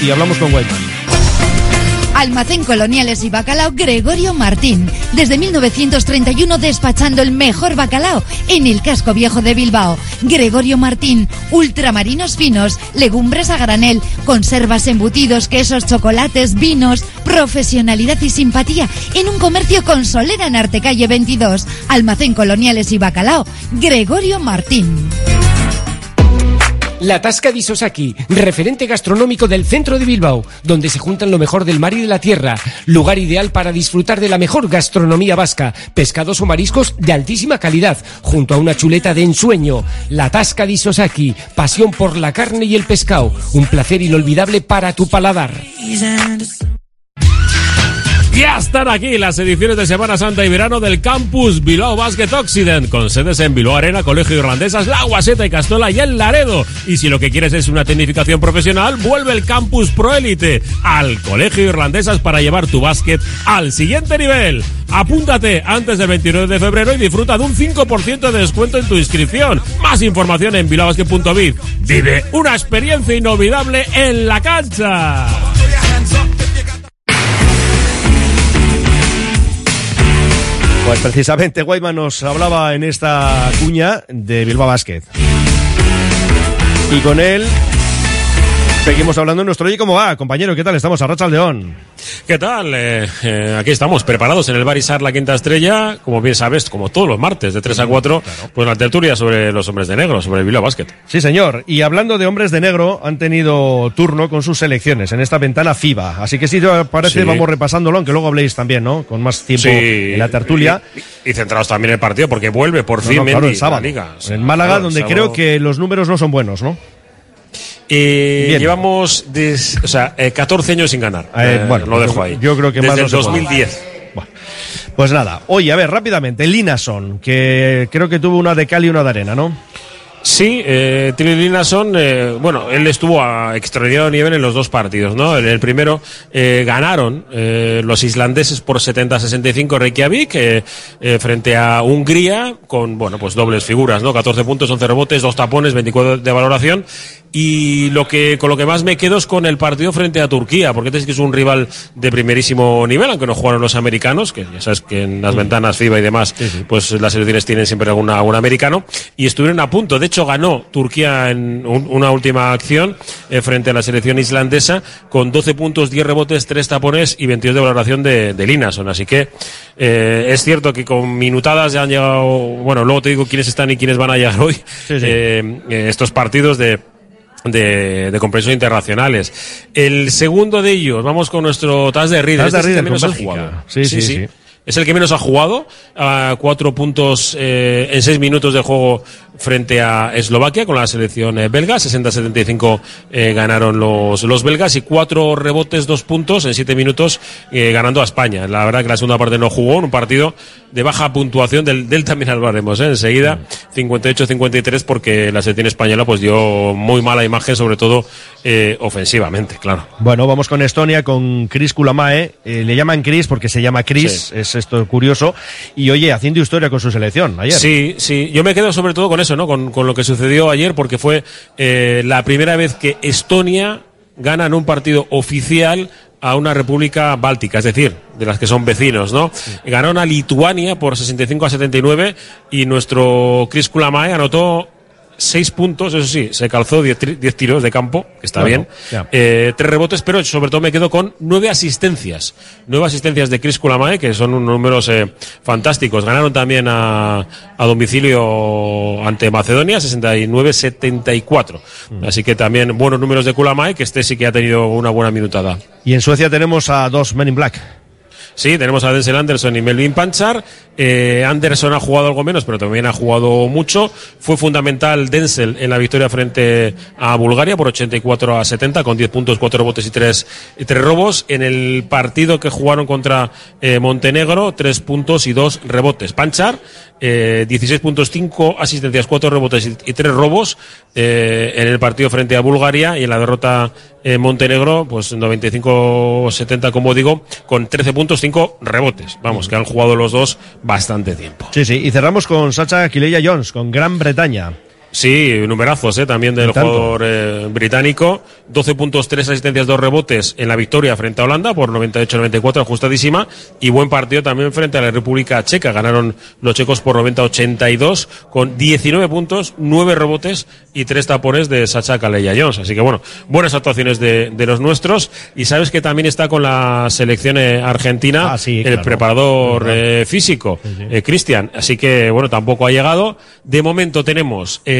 y hablamos con Whiteman. Almacén Coloniales y Bacalao Gregorio Martín. Desde 1931 despachando el mejor bacalao en el casco viejo de Bilbao. Gregorio Martín, ultramarinos finos, legumbres a granel, conservas embutidos, quesos, chocolates, vinos, profesionalidad y simpatía en un comercio con solera en Artecalle 22. Almacén Coloniales y Bacalao Gregorio Martín. La Tasca de Isosaki, referente gastronómico del centro de Bilbao, donde se juntan lo mejor del mar y de la tierra. Lugar ideal para disfrutar de la mejor gastronomía vasca, pescados o mariscos de altísima calidad, junto a una chuleta de ensueño. La Tasca de Isosaki, pasión por la carne y el pescado, un placer inolvidable para tu paladar. Ya están aquí las ediciones de Semana Santa y Verano del Campus Bilbao Basket Occident, con sedes en Bilbao Arena, Colegio Irlandesas, La Guaseta y Castola y el Laredo. Y si lo que quieres es una tecnificación profesional, vuelve el Campus Pro Elite al Colegio Irlandesas para llevar tu básquet al siguiente nivel. Apúntate antes del 29 de febrero y disfruta de un 5% de descuento en tu inscripción. Más información en bilbaobasket.biz. Vive una experiencia inolvidable en la cancha. Pues precisamente Guayman nos hablaba en esta cuña de Bilbao Basket. Y con él seguimos hablando en nuestro Oye, ¿cómo va? Compañero, ¿qué tal? Estamos a Racha León. ¿Qué tal? Eh, eh, aquí estamos, preparados en el Barisar La Quinta Estrella, como bien sabes, como todos los martes, de 3 a 4, pues la tertulia sobre los hombres de negro, sobre el Bilbao Basket. Sí, señor. Y hablando de hombres de negro, han tenido turno con sus selecciones en esta ventana FIBA. Así que si te parece, Sí. vamos repasándolo, aunque luego habléis también, ¿no? Con más tiempo Sí, en la tertulia. Y, y centrados también en el partido, porque vuelve por No, fin no, claro, el sábado. la liga. O sea, en Málaga, claro, donde sábado. creo que los números no son buenos, ¿no? Eh, llevamos des- o sea, eh, 14 años sin ganar. Eh, Eh, bueno, lo dejo ahí. yo creo que más Desde no el se puede. 2010. Pues nada, oye, a ver, rápidamente, Linason, que creo que tuvo una de cal y una de arena, ¿no? Sí, eh, Linason, eh, bueno, él estuvo a extraordinario nivel en los dos partidos, ¿no? En el primero eh, ganaron eh, los islandeses por 70-65 Reykjavik eh, eh, frente a Hungría con, bueno, pues dobles figuras, ¿no? 14 puntos, 11 rebotes, dos tapones, 24 de valoración y lo que con lo que más me quedo es con el partido frente a Turquía, porque es que es un rival de primerísimo nivel, aunque no jugaron los americanos, que ya sabes que en las ventanas FIBA y demás, pues las selecciones tienen siempre algún, algún americano, y estuvieron a punto. De hecho, ganó Turquía en un- una última acción eh, frente a la selección islandesa con 12 puntos, 10 rebotes, 3 tapones y 22 de valoración de, de Linason. Así que eh, es cierto que con minutadas ya han llegado, bueno, luego te digo quiénes están y quiénes van a llegar hoy, eh, eh, estos partidos de de, de competiciones internacionales. El segundo de ellos, vamos con nuestro Taz de Reader. Taz de Este es el que menos ha jugado. Sí, sí, sí. Es el que menos ha jugado, a cuatro puntos eh, en seis minutos de juego frente a Eslovaquia con la selección eh, belga. 60-75 eh, ganaron los, los belgas y cuatro rebotes, dos puntos en siete minutos eh, ganando a España. La verdad que la segunda parte no jugó, en un partido de baja puntuación, del, del también hablaremos ¿eh? enseguida, 58-53 porque la selección española pues dio muy mala imagen, sobre todo eh, ofensivamente, claro. Bueno, vamos con Estonia, con Chris Kulamae. Le llaman Chris porque se llama Chris, Sí. es esto curioso. Y oye, haciendo historia con su selección ayer. Sí, sí. Yo me quedo sobre todo con eso, Con, con lo que sucedió ayer, porque fue eh, la primera vez que Estonia gana en un partido oficial a una república báltica, es decir, de las que son vecinos, ¿no? Ganaron a Lituania por 65 a 79 y nuestro Chris Kulamae anotó seis puntos, eso sí, se calzó 10 tri- 10 tiros de campo, que está Bueno, bien, eh, tres rebotes, pero sobre todo me quedo con nueve asistencias. Nueve asistencias de Chris Kulamae, que son unos números eh, fantásticos. Ganaron también a, a domicilio ante Macedonia, 69-74. Mm. Así que también buenos números de Kulamae, que este sí que ha tenido una buena minutada. Y en Suecia tenemos a dos Men in Black. Sí, tenemos a Denzel Anderson y Melvin Panchar. Eh, Anderson ha jugado algo menos, pero también ha jugado mucho. Fue fundamental Denzel en la victoria frente a Bulgaria por 84 a 70, con 10 puntos, 4 rebotes y 3, y 3 robos. En el partido que jugaron contra eh, Montenegro, 3 puntos y 2 rebotes. Panchar, eh, 16 puntos, 5 asistencias, 4 rebotes y, y 3 robos eh, en el partido frente a Bulgaria y en la derrota en Montenegro, pues 95-70, como digo, con 13 puntos, 5 rebotes. Vamos, que han jugado los dos bastante tiempo. Sí, sí. Y cerramos con Sacha Kileya Jones, con Gran Bretaña. Sí, numerazos ¿eh? también del jugador eh, británico. 12 puntos, 3 asistencias, 2 rebotes en la victoria frente a Holanda por 98-94, ajustadísima. Y buen partido también frente a la República Checa. Ganaron los checos por 90-82 con 19 puntos, 9 rebotes y 3 tapones de Sacha Kaleya Jones. Así que bueno, buenas actuaciones de, de los nuestros. Y sabes que también está con la selección eh, argentina el claro. preparador eh, físico, eh, Cristian. Así que bueno, tampoco ha llegado. De momento tenemos, eh,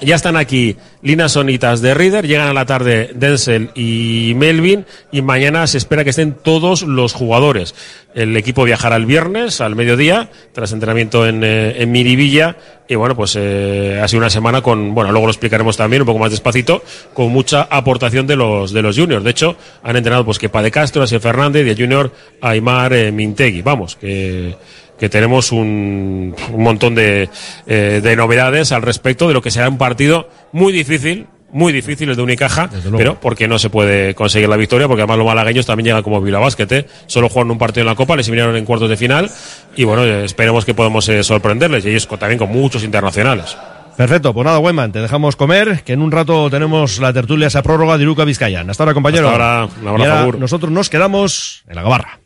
ya están aquí Lina Sonitas de Reader, llegan a la tarde Denzel y Melvin y mañana se espera que estén todos los jugadores. El equipo viajará el viernes al mediodía tras entrenamiento en, eh, Miribilla y bueno, pues eh, ha sido una semana con, bueno, luego lo explicaremos también un poco más despacito, con mucha aportación de los de los juniors. De hecho, han entrenado pues Kepa de Castro, Asiel Fernández el junior Aymar eh, Mintegui. Vamos, que que tenemos un, un montón de, eh, de novedades al respecto de lo que será un partido muy difícil, muy difícil el de Unicaja, pero porque no se puede conseguir la victoria, porque además los malagueños también llegan como Vila ¿eh? solo jugaron un partido en la Copa, les eliminaron en cuartos de final y bueno, esperemos que podamos eh, sorprenderles y ellos también con muchos internacionales. Perfecto, pues nada, Weyman, te dejamos comer, que en un rato tenemos la tertulia esa prórroga de Iruka Vizcayan. Hasta ahora, compañero. Hasta ahora, un abrazo, nosotros nos quedamos en la gabarra.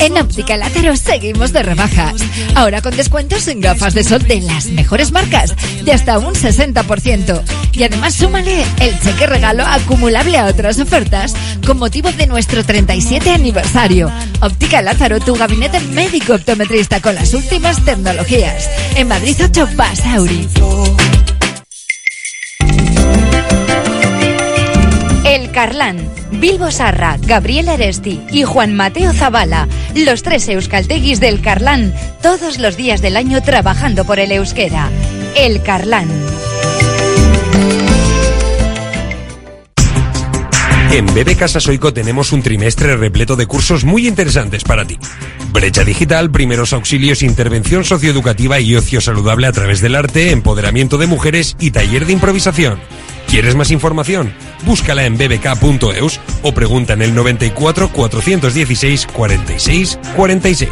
En Óptica Lázaro seguimos de rebajas. Ahora con descuentos en gafas de sol de las mejores marcas, de hasta un 60%. Y además súmale el cheque regalo acumulable a otras ofertas con motivo de nuestro 37 aniversario. Óptica Lázaro, tu gabinete médico optometrista con las últimas tecnologías. En Madrid 8 Basauri. Carlán, Bilbo Sarra, Gabriel Eresti y Juan Mateo Zavala, los tres euskalteguis del Carlán, todos los días del año trabajando por el euskera. El Carlán. En BB Casa Soico tenemos un trimestre repleto de cursos muy interesantes para ti. Brecha digital, primeros auxilios, intervención socioeducativa y ocio saludable a través del arte, empoderamiento de mujeres y taller de improvisación. ¿Quieres más información? Búscala en bbk.eus o pregunta en el 94 416 46 46.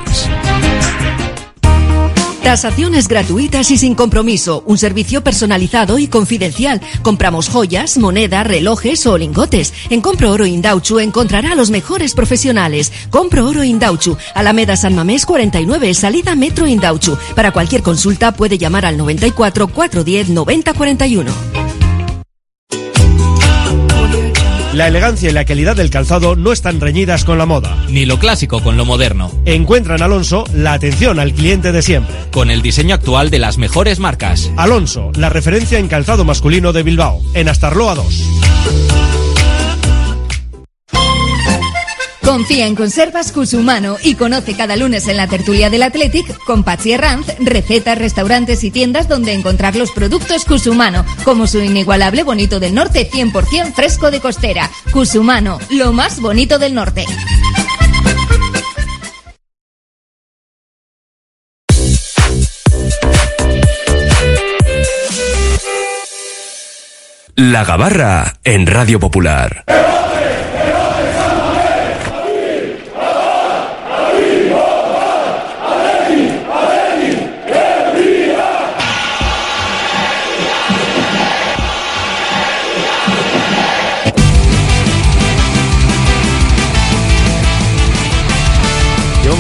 Tasaciones gratuitas y sin compromiso. Un servicio personalizado y confidencial. Compramos joyas, moneda, relojes o lingotes. En Compro Oro Indauchu encontrará a los mejores profesionales. Compro Oro Indauchu. Alameda San Mamés 49, salida Metro Indauchu. Para cualquier consulta puede llamar al 94 410 90 41. La elegancia y la calidad del calzado no están reñidas con la moda. Ni lo clásico con lo moderno. Encuentra en Alonso la atención al cliente de siempre. Con el diseño actual de las mejores marcas. Alonso, la referencia en calzado masculino de Bilbao, en Astarloa 2. Confía en Conservas Cusumano y conoce cada lunes en la tertulia del Athletic con Patsy Ranz recetas, restaurantes y tiendas donde encontrar los productos Cusumano, como su inigualable bonito del norte 100% fresco de costera. Cusumano, lo más bonito del norte. La Gabarra en Radio Popular.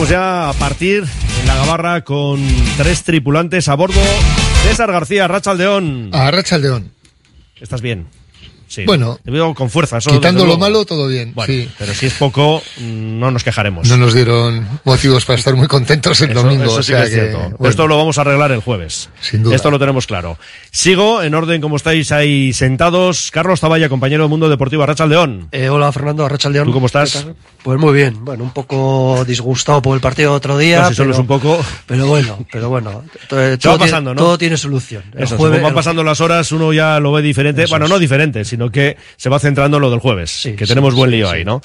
Llevamos ya a partir en la gabarra con tres tripulantes a bordo. César García, Rachaldeón. A Rachaldeón. ¿Estás bien? Sí. Bueno. Te veo con fuerza. Eso Quitando lo malo, todo bien. Bueno, sí. pero si es poco, mm, no nos quejaremos. No nos dieron motivos para estar muy contentos el Eso- domingo. eso o sí sea que es que, cierto. bueno. Esto lo vamos a arreglar el jueves. Sin duda. Esto lo tenemos claro. Sigo en orden como estáis ahí sentados. Carlos Taballa, compañero de Mundo Deportivo Arracha León. Eh, hola Fernando, Arrachaldeón. ¿Tú cómo estás? Pues muy bien, bueno, un poco disgustado por el partido de otro día. No, si solo pero, es un poco. Pero bueno, pero bueno, to- Se todo, va tiene- pasando, ¿no? todo tiene solución. El Eso, jueves- van pasando las horas, uno ya lo ve diferente. bueno, no diferente, sino que se va centrando en lo del jueves. que tenemos buen lío ahí, ¿no?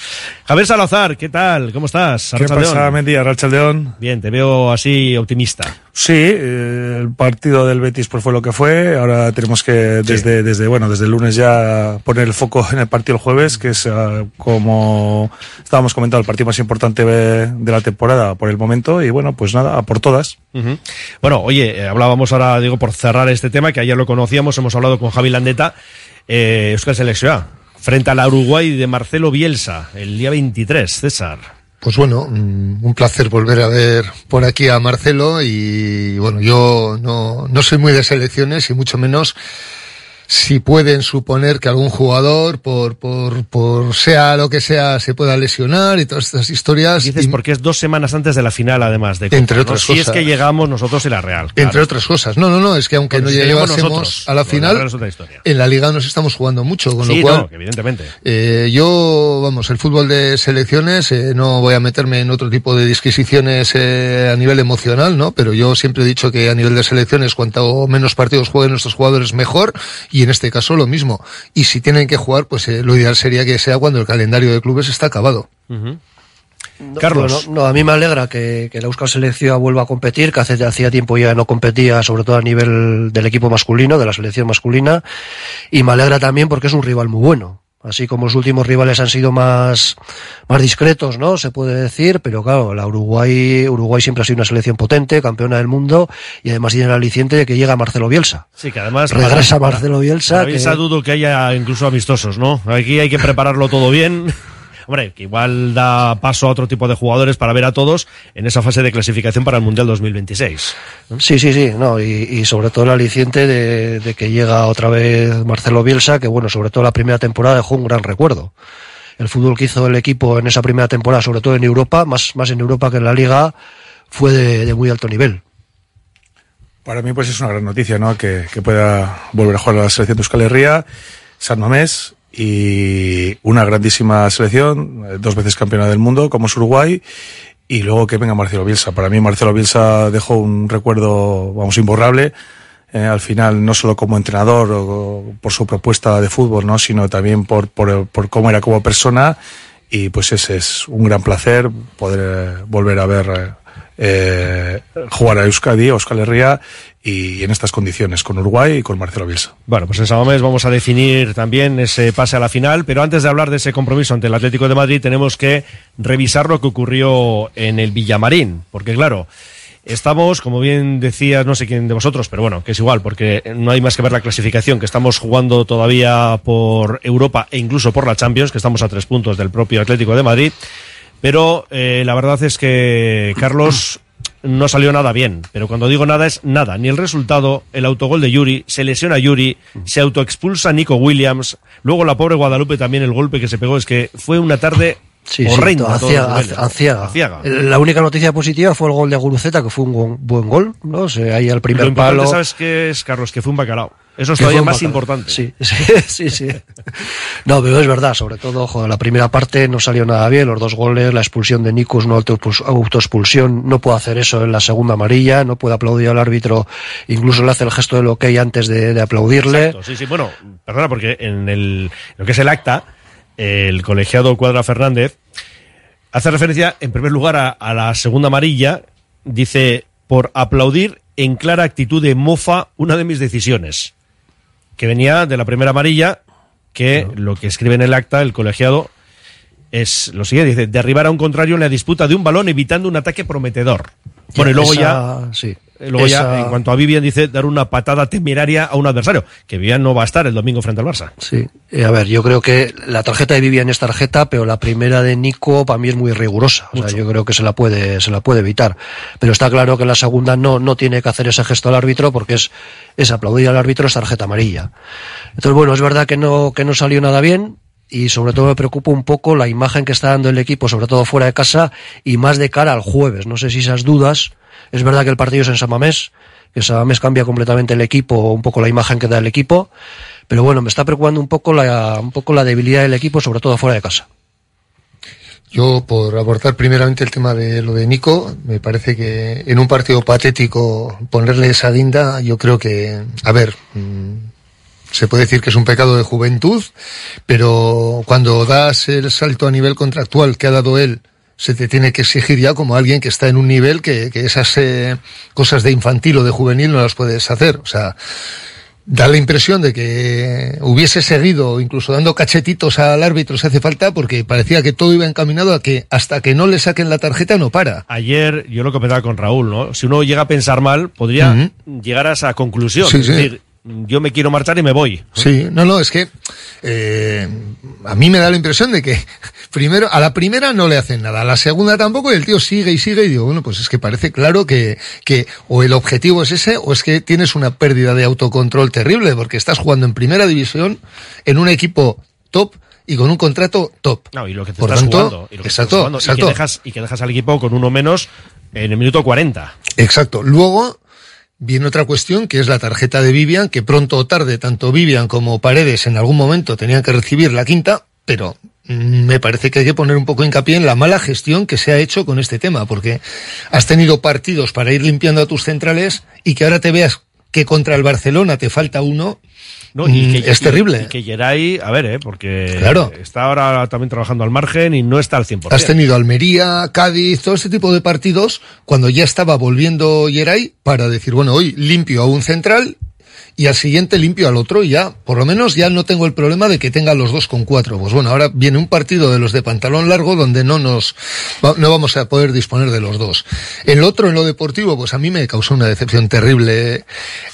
Javier Salazar, ¿qué tal? ¿Cómo estás? ¿Qué pasa, Mendy? Arrachaldeón. Bien, te veo así optimista. Sí, eh, el partido del Betis pues fue lo que fue. Ahora tenemos que desde, desde bueno desde el lunes ya poner el foco en el partido el jueves, que es ah, como estábamos comentando el partido más importante de, la temporada por el momento. Y bueno, pues nada, a por todas. Ujú. Bueno, oye, eh, hablábamos ahora, digo, por cerrar este tema, que ayer lo conocíamos, hemos hablado con Javi Landeta, eh, Euskal Selección, frente a la Uruguay de Marcelo Bielsa, el día 23, César. Pues bueno, mm, un placer volver a ver por aquí a Marcelo y bueno, yo no, no soy muy de selecciones y mucho menos si pueden suponer que algún jugador, por, por, por sea lo que sea, se pueda lesionar y todas estas historias. Dices y- porque es dos semanas antes de la final, además de Copa, Entre ¿no? otras Si es cosas. que llegamos nosotros y la Real. claro. Entre otras cosas. No, no, no, es que aunque no si llegásemos nosotros, a la final, en la liga nos estamos jugando mucho, con Sí, lo cual no, evidentemente. Eh, yo, vamos, el fútbol de selecciones, eh, no voy a meterme en otro tipo de disquisiciones eh, a nivel emocional, ¿no? Pero yo siempre he dicho que a nivel de selecciones, cuanto menos partidos jueguen nuestros jugadores, mejor. Y en este caso lo mismo. Y si tienen que jugar, pues eh, lo ideal sería que sea cuando el calendario de clubes está acabado. Carlos. Bueno, no, a mí me alegra que, que la Euskal Selección vuelva a competir, que hace, hacía tiempo ya no competía, sobre todo a nivel del equipo masculino, de la selección masculina, y me alegra también porque es un rival muy bueno. Así como los últimos rivales han sido más, más discretos, ¿no? Se puede decir, pero claro, la Uruguay, Uruguay siempre ha sido una selección potente, campeona del mundo, y además tiene el aliciente de que llega Marcelo Bielsa. Sí, que además... Regresa Marcelo Bielsa. Para Bielsa que- dudo que haya incluso amistosos, ¿no? Aquí hay que prepararlo todo bien. Hombre, que igual da paso a otro tipo de jugadores para ver a todos en esa fase de clasificación para el Mundial 2026. Sí, sí, sí, no, y, y sobre todo el aliciente de, de que llega otra vez Marcelo Bielsa, que bueno, sobre todo la primera temporada dejó un gran recuerdo. El fútbol que hizo el equipo en esa primera temporada, sobre todo en Europa, más, más en Europa que en la Liga, fue de, de muy alto nivel. Para mí pues es una gran noticia, ¿no? Que, que pueda volver a jugar a la selección de Euskal Herria, San Mamés y una grandísima selección, eh, dos veces campeona del mundo como es Uruguay y luego que venga Marcelo Bielsa. Para mí Marcelo Bielsa dejó un recuerdo, vamos, imborrable. eh, al final, no solo como entrenador o, por su propuesta de fútbol, ¿no? sino también por, por, por cómo era como persona. Y pues ese es un gran placer poder eh, volver a ver eh, jugar a Euskadi, a Euskal Herria y en estas condiciones, con Uruguay y con Marcelo Bielsa. Bueno, pues en Samamés vamos a definir también ese pase a la final, pero antes de hablar de ese compromiso ante el Atlético de Madrid tenemos que revisar lo que ocurrió en el Villamarín, porque claro, estamos, como bien decías, no sé quién de vosotros, pero bueno, que es igual, porque no hay más que ver la clasificación, que estamos jugando todavía por Europa e incluso por la Champions, que estamos a tres puntos del propio Atlético de Madrid, pero eh, la verdad es que, Carlos, no salió nada bien. Pero cuando digo nada es nada. Ni el resultado, el autogol de Yuri, se lesiona Yuri, se autoexpulsa Nico Williams, luego la pobre Guadalupe también el golpe que se pegó. Es que fue una tarde Sí, horrenda. sí, aciaga. Aciaga. La única noticia positiva fue el gol de Guruceta, que fue un buen, gol, ¿no? O sea, ahí al primer Lo importante, palo. ¿sabes qué es, Carlos? Que fue un bacalao. Eso es Que todavía más importante. Sí, sí, sí, sí. No, pero es verdad, sobre todo, joder, la primera parte no salió nada bien, los dos goles, la expulsión de Nico es una autoexpuls- autoexpulsión, no puede hacer eso en la segunda amarilla, no puede aplaudir al árbitro, incluso le hace el gesto del ok antes de, de aplaudirle. Exacto, sí, sí. Bueno, perdona, porque en el, lo que es el acta, el colegiado Cuadra Fernández hace referencia, en primer lugar, a, a la segunda amarilla. Dice, por aplaudir en clara actitud de mofa una de mis decisiones. Que venía de la primera amarilla, que lo que escribe en el acta el colegiado es lo siguiente, dice, derribar a un contrario en la disputa de un balón evitando un ataque prometedor. Bueno, y luego Esa- ya sí. luego ya, en cuanto a Vivian, dice dar una patada temeraria a un adversario, que Vivian no va a estar el domingo frente al Barça. Sí, a ver, yo creo que la tarjeta de Vivian es tarjeta, pero la primera de Nico para mí es muy rigurosa. O sea, yo creo que se la puede, se la puede evitar. Pero está claro que la segunda no, no tiene que hacer ese gesto al árbitro porque es, es aplaudir al árbitro es tarjeta amarilla. Entonces, bueno, es verdad que no, que no salió nada bien, y sobre todo me preocupa un poco la imagen que está dando el equipo, sobre todo fuera de casa y más de cara al jueves. No sé si esas dudas, es verdad que el partido es en San Mamés, que San Mamés cambia completamente el equipo, un poco la imagen que da el equipo, pero bueno, me está preocupando un poco la, un poco la debilidad del equipo, sobre todo fuera de casa. Yo, por abordar primeramente el tema de lo de Nico, me parece que en un partido patético ponerle esa guinda, yo creo que, a ver, mm, se puede decir que es un pecado de juventud, pero cuando das el salto a nivel contractual que ha dado él, se te tiene que exigir ya como alguien que está en un nivel que, que esas eh, cosas de infantil o de juvenil no las puedes hacer. O sea, da la impresión de que hubiese seguido, incluso dando cachetitos al árbitro si hace falta, porque parecía que todo iba encaminado a que hasta que no le saquen la tarjeta no para. Ayer yo lo comentaba con Raúl, ¿no? Si uno llega a pensar mal, podría llegar a esa conclusión. Sí, es sí. decir, yo me quiero marchar y me voy. Sí, no, no, es que eh, a mí me da la impresión de que primero a la primera no le hacen nada, a la segunda tampoco y el tío sigue y sigue y digo, bueno, pues es que parece claro que, que o el objetivo es ese o es que tienes una pérdida de autocontrol terrible porque estás jugando en primera división en un equipo top y con un contrato top. No, y lo que te Por estás tanto, jugando. Y lo que exacto, estás jugando, exacto. Y que, dejas, y que dejas al equipo con uno menos en el minuto 40. Exacto. Luego viene otra cuestión que es la tarjeta de Vivian, que pronto o tarde tanto Vivian como Paredes en algún momento tenían que recibir la quinta, pero mm, me parece que hay que poner un poco hincapié en la mala gestión que se ha hecho con este tema, porque has tenido partidos para ir limpiando a tus centrales y que ahora te veas que contra el Barcelona te falta uno, ¿no? Y mm, que, es y- terrible. Y, que Geray, a ver, ¿eh? porque Claro. está ahora también trabajando al margen y no está al 100%. Has tenido Almería, Cádiz, todo este tipo de partidos cuando ya estaba volviendo Yeray para decir, bueno, hoy limpio a un central y al siguiente limpio al otro y ya, por lo menos ya no tengo el problema de que tenga los dos con cuatro. Pues bueno, ahora viene un partido de los de pantalón largo donde no nos, no vamos a poder disponer de los dos. En lo otro, en lo deportivo, pues a mí me causó una decepción terrible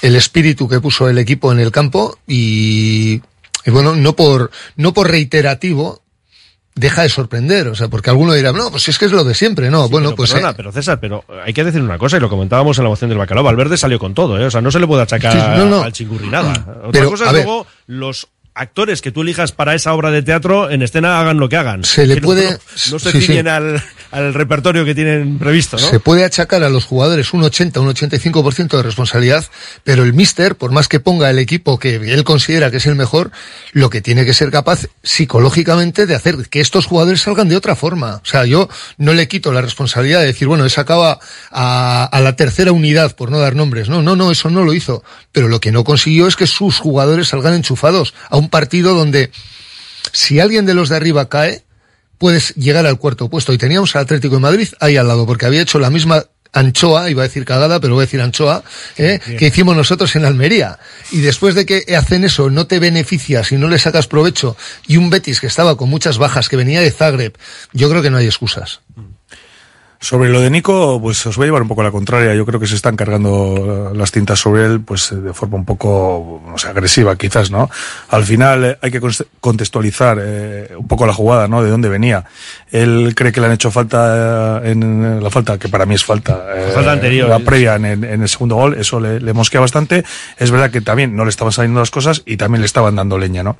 el espíritu que puso el equipo en el campo y, y bueno, no por, no por reiterativo, deja de sorprender, o sea, porque alguno dirá, no, pues es que es lo de siempre, no, bueno, Pero, pues perdona, eh, pero César, pero hay que decir una cosa, y lo comentábamos en la moción del bacalao, Valverde salió con todo, ¿eh? O sea, no se le puede achacar Sí, no, no. al chingurri nada. Otra Pero, cosa es luego los actores que tú elijas para esa obra de teatro en escena hagan lo que hagan. Se le Que puede- No, no se sí, Al, al repertorio que tienen previsto, ¿no? se puede achacar a los jugadores un 80, un 85% de responsabilidad, pero el míster, por más que ponga el equipo que él considera que es el mejor, lo que tiene que ser capaz psicológicamente de hacer que estos jugadores salgan de otra forma. O sea, yo no le quito la responsabilidad de decir, bueno, he sacado a, a, a la tercera unidad, por no dar nombres. No, no, no, eso no lo hizo. Pero lo que no consiguió es que sus jugadores salgan enchufados a un partido donde si alguien de los de arriba cae, puedes llegar al cuarto puesto. Y teníamos al Atlético de Madrid ahí al lado, porque había hecho la misma anchoa, iba a decir cagada, pero voy a decir anchoa, ¿eh? que hicimos nosotros en Almería. Y después de que hacen eso, no te beneficias y no le sacas provecho, y un Betis que estaba con muchas bajas, que venía de Zagreb, yo creo que no hay excusas. Sobre lo de Nico, pues os voy a llevar un poco a la contraria. Yo creo que se están cargando las tintas sobre él, pues eh, de forma un poco, no sé, agresiva quizás, ¿no? Al final eh, hay que contextualizar eh, un poco la jugada, ¿no? De dónde venía. Él cree que le han hecho falta eh, en la falta, que para mí es falta. eh, falta anterior, La previa en, en- en el segundo gol, eso le, le mosquea bastante. Es verdad que también no le estaban saliendo las cosas y también le estaban dando leña, ¿no?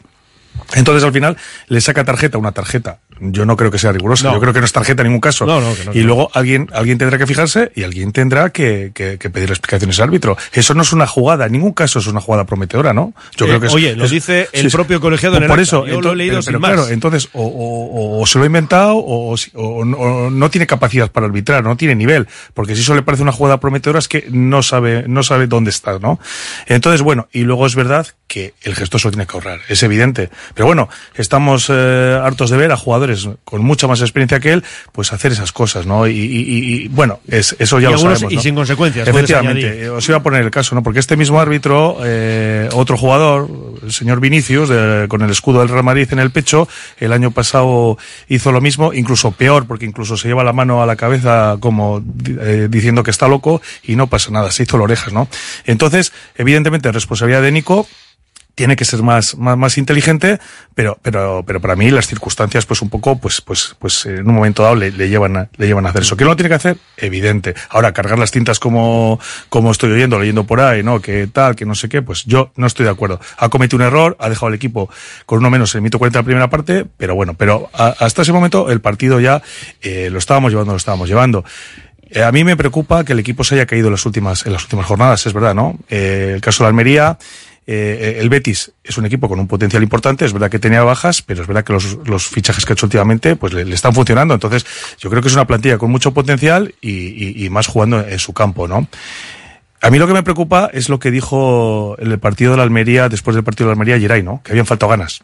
Entonces al final le saca tarjeta, una tarjeta. Yo no creo que sea rigurosa, No. yo creo que no es tarjeta en ningún caso. No, no, que no, y luego alguien, alguien tendrá que fijarse y alguien tendrá que, que, que pedir explicaciones al árbitro. Eso no es una jugada, en ningún caso es una jugada prometedora, ¿no? Yo Eh, creo que es- oye, lo es- dice el sí, propio colegiado en el Por eso, Yo lo he leído pero, sin pero más. claro, entonces o, o- o se lo ha inventado o, o no tiene capacidad para arbitrar, no tiene nivel, porque si eso le parece una jugada prometedora es que no sabe, no sabe dónde está, ¿no? Entonces, bueno, y luego es verdad que el gesto se lo tiene que ahorrar, es evidente. Pero bueno, estamos eh, hartos de ver a jugadores con mucha más experiencia que él, pues hacer esas cosas, ¿no? Y, y- y- y, bueno, es, eso ya Y lo algunos- sabemos. y ¿no? sin consecuencias, Efectivamente, os iba a poner el caso, ¿no? Porque este mismo árbitro, eh, otro jugador, el señor Vinicius, con el escudo del Real Madrid en el pecho, el año pasado hizo lo mismo, incluso peor, porque incluso se lleva la mano a la cabeza como eh, diciendo que está loco y no pasa nada, se hizo las orejas, ¿no? Entonces, evidentemente, responsabilidad de Nico, tiene que ser más, más, más inteligente, pero, pero, pero para mí las circunstancias, pues un poco, pues, pues, pues en un momento dado le, le llevan a, le llevan a hacer eso. ¿Qué no lo tiene que hacer? Evidente. Ahora, cargar las tintas como, como estoy oyendo, leyendo por ahí, ¿no? Que tal, que no sé qué, pues yo no estoy de acuerdo. Ha cometido un error, ha dejado el equipo con uno menos en el mito 40 de la primera parte, pero bueno, pero hasta ese momento el partido ya, eh, lo estábamos llevando, lo estábamos llevando. Eh, a mí me preocupa que el equipo se haya caído en las últimas, en las últimas jornadas, es verdad, ¿no? Eh, el caso de Almería, eh, el Betis es un equipo con un potencial importante, es verdad que tenía bajas, pero es verdad que los, los fichajes que ha hecho últimamente pues le, le, están funcionando. Entonces, yo creo que es una plantilla con mucho potencial y, y, y más jugando en su campo, ¿no? A mí lo que me preocupa es lo que dijo en el partido de la Almería, después del partido de la Almería, Geray, ¿no? Que habían faltado ganas.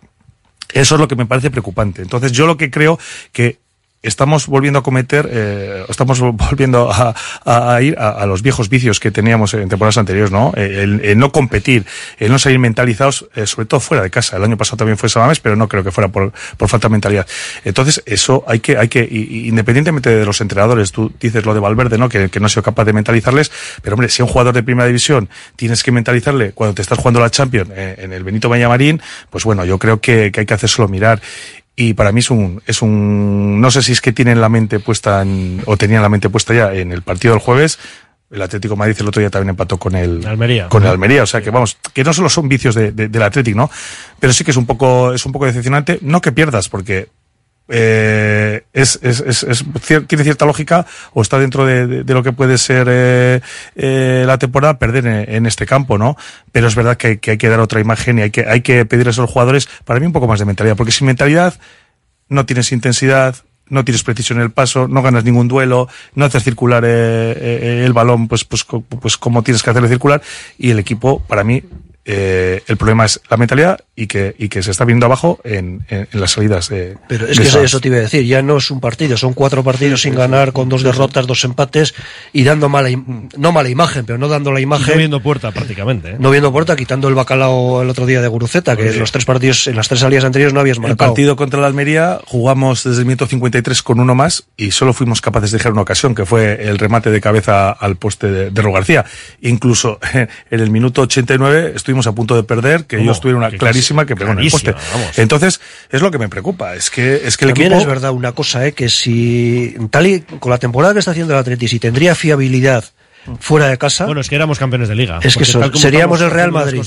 Eso es lo que me parece preocupante. Entonces, yo lo que creo que estamos volviendo a cometer, eh, estamos volviendo a, ir a, los viejos vicios que teníamos en temporadas anteriores, ¿no? El, el no competir, el no salir mentalizados, eh, sobre todo fuera de casa. El año pasado también fue Samames, pero no creo que fuera por, por falta de mentalidad. Entonces, eso hay que, hay que, independientemente de los entrenadores, tú dices lo de Valverde, ¿no? Que, que no ha sido capaz de mentalizarles, pero hombre, si un jugador de primera división tienes que mentalizarle cuando te estás jugando la Champions eh, en el Benito Vallamarín, pues bueno, yo creo que, que hay que hacérselo mirar y para mí es un, es un, no sé si es que tienen la mente puesta en, o tenían la mente puesta ya en el partido del jueves, el Atlético de Madrid el otro día también empató con el Almería. Con el Almería, o sea que vamos, que no solo son vicios de, de, del Atlético, ¿no? Pero sí que es un poco, es un poco decepcionante, no que pierdas, porque eh, es, tiene cierta lógica o está dentro de, lo que puede ser eh, eh, la temporada perder en, este campo, ¿no? Pero es verdad que hay, que hay que dar otra imagen y hay que, hay que pedirles a los jugadores, para mí, un poco más de mentalidad, porque sin mentalidad no tienes intensidad, no tienes precisión en el paso, no ganas ningún duelo, no haces circular eh, eh, el balón pues, pues, pues como tienes que hacerle circular y el equipo, para mí, eh, el problema es la mentalidad y que, y que se está viendo abajo en, en, en las salidas de. Pero es de que esas. eso te iba a decir, ya no es un partido, son cuatro partidos sin ganar, con dos derrotas, dos empates y dando mala, no mala imagen, pero no dando la imagen. no viendo puerta prácticamente. ¿eh? No viendo puerta, quitando el bacalao el otro día de Guruceta, que en los tres partidos, en las tres salidas anteriores no habías marcado. El partido contra la Almería jugamos desde el minuto 53 con uno más y solo fuimos capaces de dejar una ocasión, que fue el remate de cabeza al poste de, de Ro García. Incluso en el minuto 89 estuvimos a punto de perder, que ellos tuvieron una clarísima que pegó en el poste. Vamos. Entonces, es lo que me preocupa, es que, es que el También equipo... es verdad una cosa, eh, que si, tal y con la temporada que está haciendo el Atleti, si tendría fiabilidad fuera de casa. Bueno, es que éramos campeones de liga. Es que eso, seríamos el Real Madrid.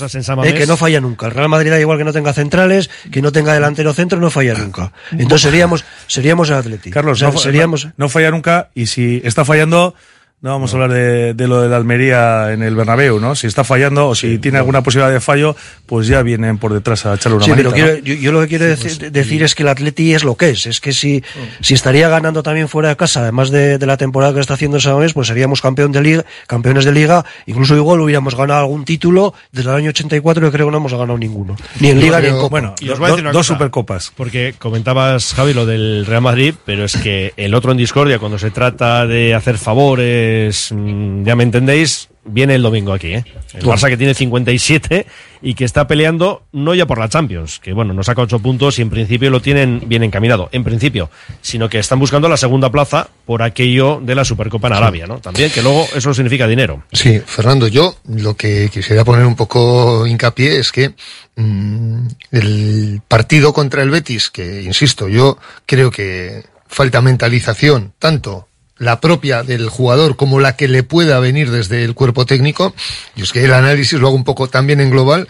Eh, que no falla nunca. El Real Madrid da igual que no tenga centrales, que no tenga delantero centro, no falla nunca. Entonces seríamos, seríamos el Atlético. Carlos, o sea, no, seríamos... no falla nunca y si está fallando, no vamos a hablar de, de, lo de la Almería en el Bernabéu, ¿no? Si está fallando o si sí, tiene no. alguna posibilidad de fallo, pues ya vienen por detrás a echarle una sí, manita, pero quiero, yo, yo, lo que quiero decir, pues, decir y... es que el Atleti es lo que es. Es que si, si estaría ganando también fuera de casa, además de, de la temporada que está haciendo esa vez, pues seríamos campeón de liga, campeones de liga. Incluso igual hubiéramos ganado algún título desde el año 84 que creo que no hemos ganado ninguno. Ni en liga ni en copa. Bueno, do, do, dos cosa, supercopas. Porque comentabas, Javi, lo del Real Madrid, pero es que el otro en discordia, cuando se trata de hacer favores mm, ya me entendéis, viene el domingo aquí, ¿eh? El Barça que tiene 57 y que está peleando no ya por la Champions, que bueno, nos saca 8 puntos y en principio lo tienen bien encaminado, en principio, sino que están buscando la segunda plaza por aquello de la Supercopa en Arabia, ¿no? También, que luego eso significa dinero. Sí, Fernando, yo lo que quisiera poner un poco hincapié es que mmm, el partido contra el Betis, que insisto, yo creo que falta mentalización, tanto la propia del jugador como la que le pueda venir desde el cuerpo técnico, yo es que el análisis lo hago un poco también en global,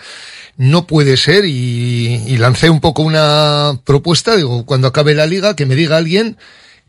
no puede ser y, y lancé un poco una propuesta, digo, cuando acabe la liga, que me diga alguien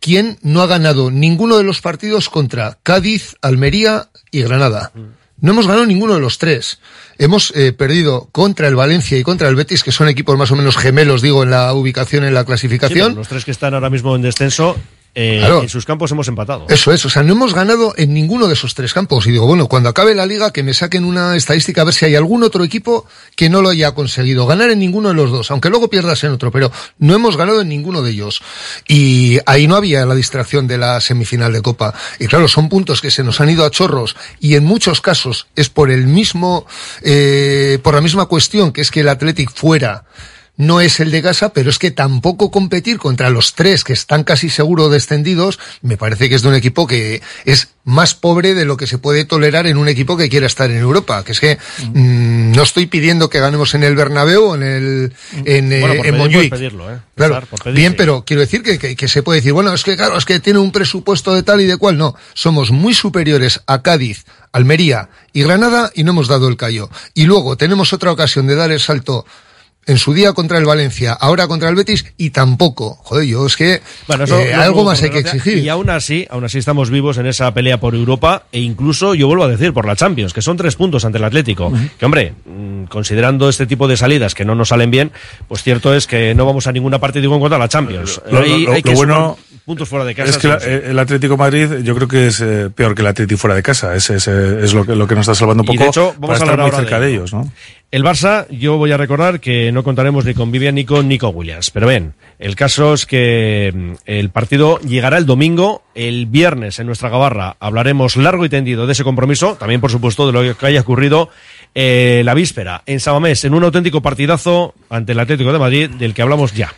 quién no ha ganado ninguno de los partidos contra Cádiz, Almería y Granada. No hemos ganado ninguno de los tres. Hemos eh, perdido contra el Valencia y contra el Betis, que son equipos más o menos gemelos, digo, en la ubicación, en la clasificación. Sí, los tres que están ahora mismo en descenso eh, Claro. en sus campos hemos empatado. Eso es, o sea, no hemos ganado en ninguno de esos tres campos. Y digo, bueno, cuando acabe la liga, que me saquen una estadística a ver si hay algún otro equipo que no lo haya conseguido. Ganar en ninguno de los dos, aunque luego pierdas en otro, pero no hemos ganado en ninguno de ellos. Y ahí no había la distracción de la semifinal de Copa. Y claro, son puntos que se nos han ido a chorros y en muchos casos es por el mismo, eh, por la misma cuestión, que es que el Athletic fuera no es el de casa, pero es que tampoco competir contra los tres que están casi seguro descendidos, me parece que es de un equipo que es más pobre de lo que se puede tolerar en un equipo que quiera estar en Europa. Que es que mm, no estoy pidiendo que ganemos en el Bernabéu o en el en, eh, Bueno, por en pedir, Montjuic. por pedirlo, ¿eh? Claro, César, por pedir, bien, sí. pero quiero decir que, que, que se puede decir, bueno, es que claro, es que tiene un presupuesto de tal y de cual. No, somos muy superiores a Cádiz, Almería y Granada y no hemos dado el callo. Y luego tenemos otra ocasión de dar el salto en su día contra el Valencia, ahora contra el Betis y tampoco. Joder, yo es que Bueno, eso eh, no algo más hay que exigir. Y aún así, aún así estamos vivos en esa pelea por Europa e incluso, yo vuelvo a decir, por la Champions, que son tres puntos ante el Atlético. Que hombre, mm, considerando este tipo de salidas que no nos salen bien, pues cierto es que no vamos a ninguna parte, digo, en cuanto a la Champions. Lo- lo- Hay- lo- hay que lo bueno puntos fuera de casa. Es que la- eh, el Atlético de Madrid yo creo que es eh, peor que el Atlético fuera de casa. Es, es, es lo, que, lo que nos está salvando un Y poco de hecho, vamos para a estar hablar muy ahora cerca de de, ello. ellos. ¿no? El Barça, yo voy a recordar que no contaremos ni con Vivian ni con Nico Williams. Pero bien, el caso es que mm, el partido llegará el domingo. El viernes en nuestra gabarra hablaremos largo y tendido de ese compromiso. También, por supuesto, de lo que haya ocurrido eh, la víspera en Sabamés, en un auténtico partidazo ante el Atlético de Madrid, del que hablamos ya.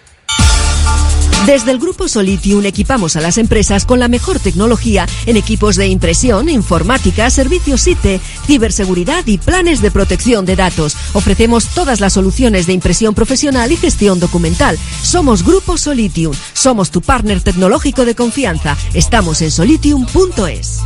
Desde el Grupo Solitium equipamos a las empresas con la mejor tecnología en equipos de impresión, informática, servicios IT, ciberseguridad y planes de protección de datos. Ofrecemos todas las soluciones de impresión profesional y gestión documental. Somos Grupo Solitium. Somos tu partner tecnológico de confianza. Estamos en solitium.es.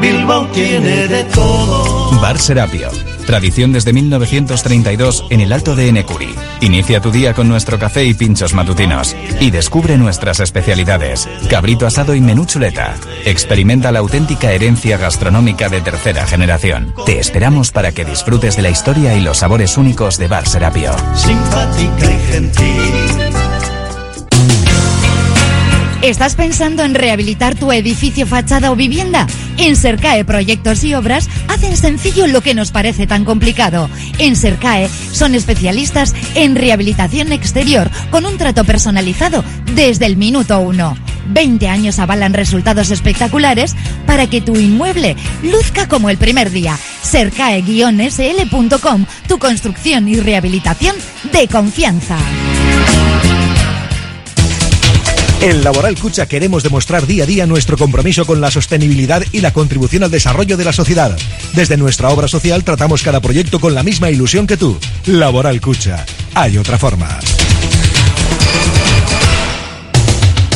Bilbao tiene de todo. Bar Serapio. Tradición desde 1932 en el Alto de Enecuri. Inicia tu día con nuestro café y pinchos matutinos. Y descubre nuestras especialidades. Cabrito asado y menú chuleta. Experimenta la auténtica herencia gastronómica de tercera generación. Te esperamos para que disfrutes de la historia y los sabores únicos de Bar Serapio. Simpática y gentil. ¿Estás pensando en rehabilitar tu edificio, fachada o vivienda? En Sercae Proyectos y Obras hacen sencillo lo que nos parece tan complicado. En Sercae son especialistas en rehabilitación exterior con un trato personalizado desde el minuto uno. 20 años avalan resultados espectaculares para que tu inmueble luzca como el primer día. Sercae-sl.com, tu construcción y rehabilitación de confianza. En Laboral Cucha queremos demostrar día a día nuestro compromiso con la sostenibilidad y la contribución al desarrollo de la sociedad. Desde nuestra obra social tratamos cada proyecto con la misma ilusión que tú. Laboral Cucha. Hay otra forma.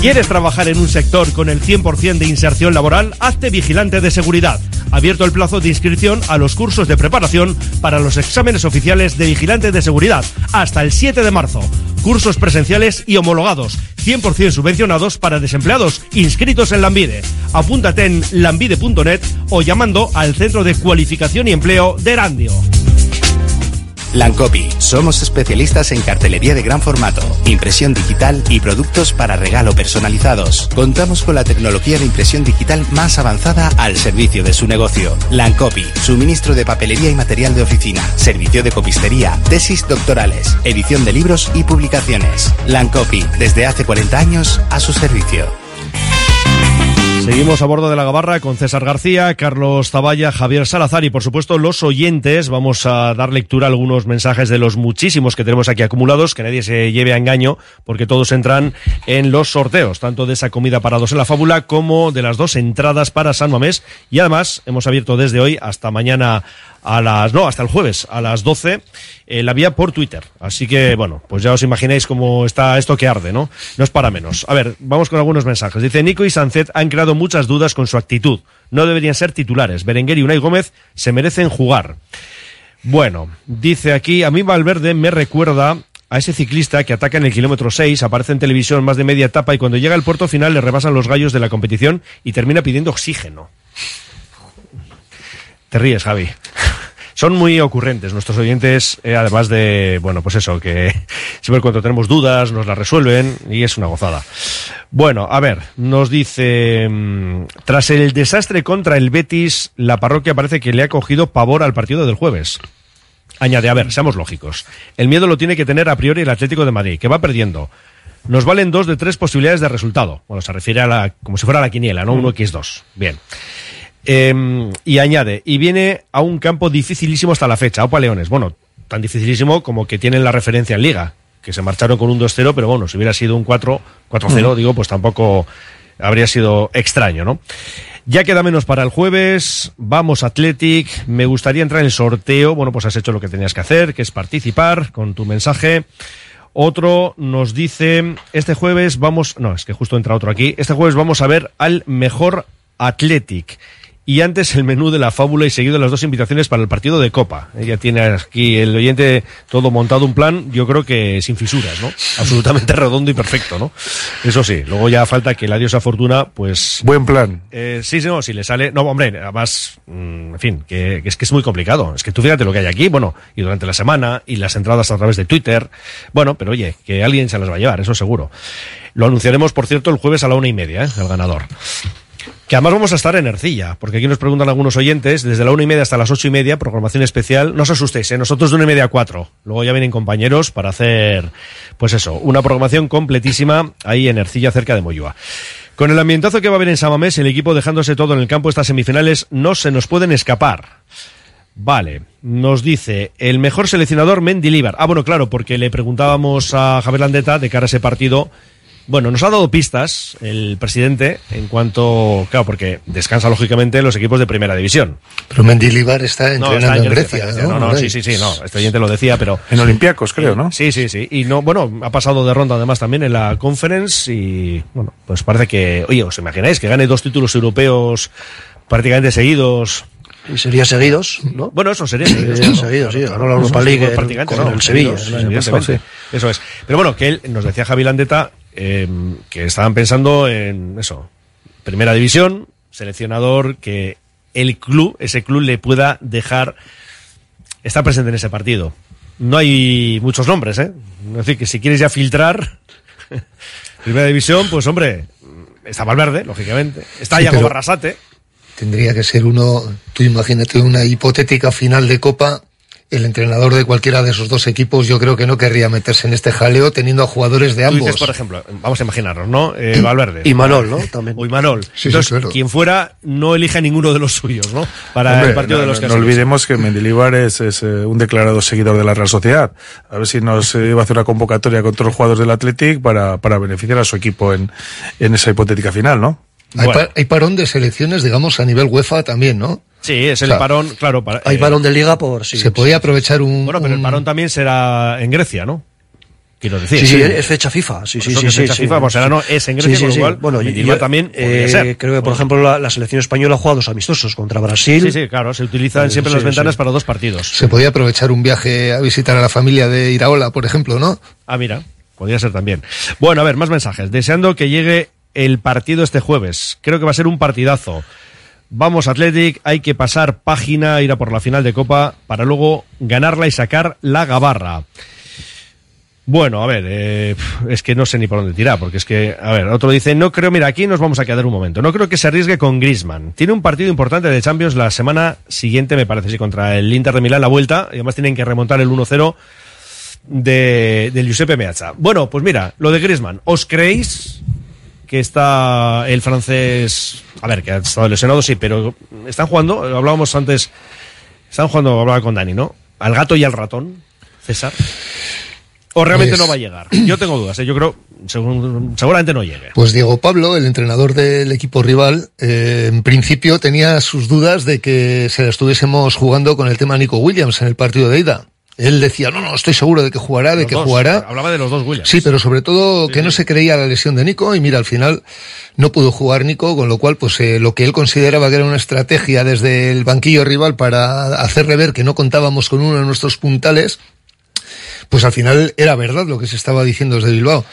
¿Quieres trabajar en un sector con el 100% de inserción laboral? Hazte vigilante de seguridad. Abierto el plazo de inscripción a los cursos de preparación para los exámenes oficiales de vigilante de seguridad hasta el 7 de marzo. Cursos presenciales y homologados, 100% subvencionados para desempleados inscritos en Lambide. Apúntate en lambide.net o llamando al Centro de Cualificación y Empleo de Erandio. Lancopy. Somos especialistas en cartelería de gran formato, impresión digital y productos para regalo personalizados. Contamos con la tecnología de impresión digital más avanzada al servicio de su negocio. Lancopy. Suministro de papelería y material de oficina, servicio de copistería, tesis doctorales, edición de libros y publicaciones. Lancopy. Desde hace 40 años a su servicio. Seguimos a bordo de la Gabarra con César García, Carlos Zavalla, Javier Salazar y por supuesto los oyentes. Vamos a dar lectura a algunos mensajes de los muchísimos que tenemos aquí acumulados, que nadie se lleve a engaño porque todos entran en los sorteos, tanto de esa comida para dos en la fábula como de las dos entradas para San Mamés. Y además hemos abierto desde hoy hasta mañana a las, no, hasta el jueves a las 12 eh, la vía por Twitter. Así que, bueno, pues ya os imagináis cómo está esto que arde, ¿no? No es para menos. A ver, vamos con algunos mensajes. Dice, Nico y Sancet han creado muchas dudas con su actitud. No deberían ser titulares. Berenguer y Unai Gómez se merecen jugar. Bueno, dice aquí, a mí Valverde me recuerda a ese ciclista que ataca en el kilómetro 6, aparece en televisión más de media etapa y cuando llega al puerto final le rebasan los gallos de la competición y termina pidiendo oxígeno. Te ríes, Javi. Son muy ocurrentes nuestros oyentes, eh, además de, bueno, pues eso, que siempre cuando tenemos dudas nos las resuelven y es una gozada. Bueno, a ver, nos dice, mm, tras el desastre contra el Betis, la parroquia parece que le ha cogido pavor al partido del jueves. Añade, a ver, seamos lógicos. El miedo lo tiene que tener a priori el Atlético de Madrid, que va perdiendo. Nos valen dos de tres posibilidades de resultado. Bueno, se refiere a la, como si fuera la quiniela, ¿no? Uno X2. Bien. Eh, y añade, y viene a un campo dificilísimo hasta la fecha, Opa Leones. Bueno, tan dificilísimo como que tienen la referencia en Liga, que se marcharon con un 2-0, pero bueno, si hubiera sido un 4, 4-0, Mm. digo, pues tampoco habría sido extraño, ¿no? Ya queda menos para el jueves, vamos Athletic, me gustaría entrar en el sorteo, bueno, pues has hecho lo que tenías que hacer, que es participar con tu mensaje. Otro nos dice, este jueves vamos, no, es que justo entra otro aquí, este jueves vamos a ver al mejor Athletic. Y antes el menú de la fábula y seguido las dos invitaciones para el partido de Copa. Ella tiene aquí el oyente todo montado un plan, yo creo que sin fisuras, ¿no? Absolutamente redondo y perfecto, ¿no? Eso sí, luego ya falta que la diosa Fortuna, pues... Buen plan. Eh, sí, sí, no, si le sale... No, hombre, además, mm, en fin, que, que es que es muy complicado. Es que tú fíjate lo que hay aquí, bueno, y durante la semana, y las entradas a través de Twitter. Bueno, pero oye, que alguien se las va a llevar, eso seguro. Lo anunciaremos, por cierto, el jueves a la una y media, ¿eh? El ganador. Que además vamos a estar en Ercilla, porque aquí nos preguntan algunos oyentes, desde la una y media hasta las ocho y media, programación especial. No os asustéis, ¿eh? nosotros de una y media a cuatro. Luego ya vienen compañeros para hacer, pues eso, una programación completísima ahí en Ercilla, cerca de Moyúa. Con el ambientazo que va a haber en Samamés, el equipo dejándose todo en el campo estas semifinales no se nos pueden escapar. Vale, nos dice el mejor seleccionador Mendilibar. Ah, bueno, claro, porque le preguntábamos a Javier Landeta de cara a ese partido. Bueno, nos ha dado pistas el presidente en cuanto, claro, porque descansa lógicamente los equipos de primera división. Pero Mendilibar está No, entrenando está en en Grecia. Grecia, ¿no? no, no, sí, sí, sí, no, este oyente lo decía, pero... En Olympiacos, creo, ¿no? Sí, sí, sí. Y no, bueno, ha pasado de ronda además también en la conference y, bueno, pues parece que, oye, ¿os imagináis que gane dos títulos europeos prácticamente seguidos? Y sería seguidos, ¿no? Bueno, eso sería seguidos. Sería ¿no? seguidos, sí. Ganó la Europa League prácticamente, con ¿no? el Sevilla, Seguidos, el Eso es. Pero bueno, que él nos decía Javi Landeta eh, que estaban pensando en eso, primera división, seleccionador, que el club, ese club le pueda dejar estar presente en ese partido. No hay muchos nombres, ¿eh? Es decir, que si quieres ya filtrar primera división, pues hombre, está Valverde, lógicamente. Está Sí, Iago pero- Barrasate. Tendría que ser uno, tú imagínate una hipotética final de Copa, el entrenador de cualquiera de esos dos equipos yo creo que no querría meterse en este jaleo teniendo a jugadores de Tú ambos. dices, por ejemplo, vamos a imaginarnos, ¿no? Eh, Valverde. Y Manol, ¿no? También. O Imanol. Sí, sí, Entonces, claro. quien fuera, no elige a ninguno de los suyos, ¿no? Para Hombre, el partido no, de los no- que no olvidemos que Mendilibar es, es, eh, un declarado seguidor de la Real Sociedad. A ver si nos eh, iba a hacer una convocatoria con todos los jugadores del Athletic para, para beneficiar a su equipo en, en esa hipotética final, ¿no? Hay, pa- hay parón de selecciones, digamos, a nivel UEFA también, ¿no? Sí, es el O sea, parón, claro. Para, Hay eh, balón de liga por sí. Se podía aprovechar un. Bueno, pero el parón también será en Grecia, ¿no? Quiero decir. Sí, sí, es fecha FIFA. Sí, Por sí, sí, sí, fecha sí. FIFA, pues ahora no es en Grecia, Sí, sí, con lo sí. cual, bueno, yo, también eh, ser. Creo que, por ejemplo, la, la selección española ha jugado dos amistosos contra Brasil. Sí, sí, claro, se utilizan Eh, siempre sí, las ventanas sí. para dos partidos. Se podía aprovechar un viaje a visitar a la familia de Iraola, por ejemplo, ¿no? Ah, mira, podría ser también. Bueno, a ver, más mensajes. Deseando que llegue el partido este jueves. Creo que va a ser un partidazo. Vamos, Athletic, hay que pasar página, ir a por la final de Copa para luego ganarla y sacar la gabarra. Bueno, a ver, eh, es que no sé ni por dónde tirar, porque es que, a ver, otro dice, no creo, mira, aquí nos vamos a quedar un momento, no creo que se arriesgue con Griezmann. Tiene un partido importante de Champions la semana siguiente, me parece, sí, contra el Inter de Milán, la vuelta, y además tienen que remontar el 1-0 de, del Giuseppe Meazza. Bueno, pues mira, lo de Griezmann, ¿os creéis que está el francés, a ver, que ha estado lesionado, sí, pero están jugando, hablábamos antes, están jugando, hablaba con Dani, ¿no? Al gato y al ratón, César. ¿O realmente Pues- no va a llegar? Yo tengo dudas, ¿eh? yo creo, segun- seguramente no llegue. Pues Diego Pablo, el entrenador del equipo rival, eh, en principio tenía sus dudas de que se la estuviésemos jugando con el tema Nico Williams en el partido de ida. Él decía, no, no, estoy seguro de que jugará, de Los que dos, jugará. Hablaba de los dos Williams. Sí, pero sobre todo que no se creía la lesión de Nico y mira, al final no pudo jugar Nico, con lo cual pues eh, lo que él consideraba que era una estrategia desde el banquillo rival para hacerle ver que no contábamos con uno de nuestros puntales, pues al final era verdad lo que se estaba diciendo desde Bilbao.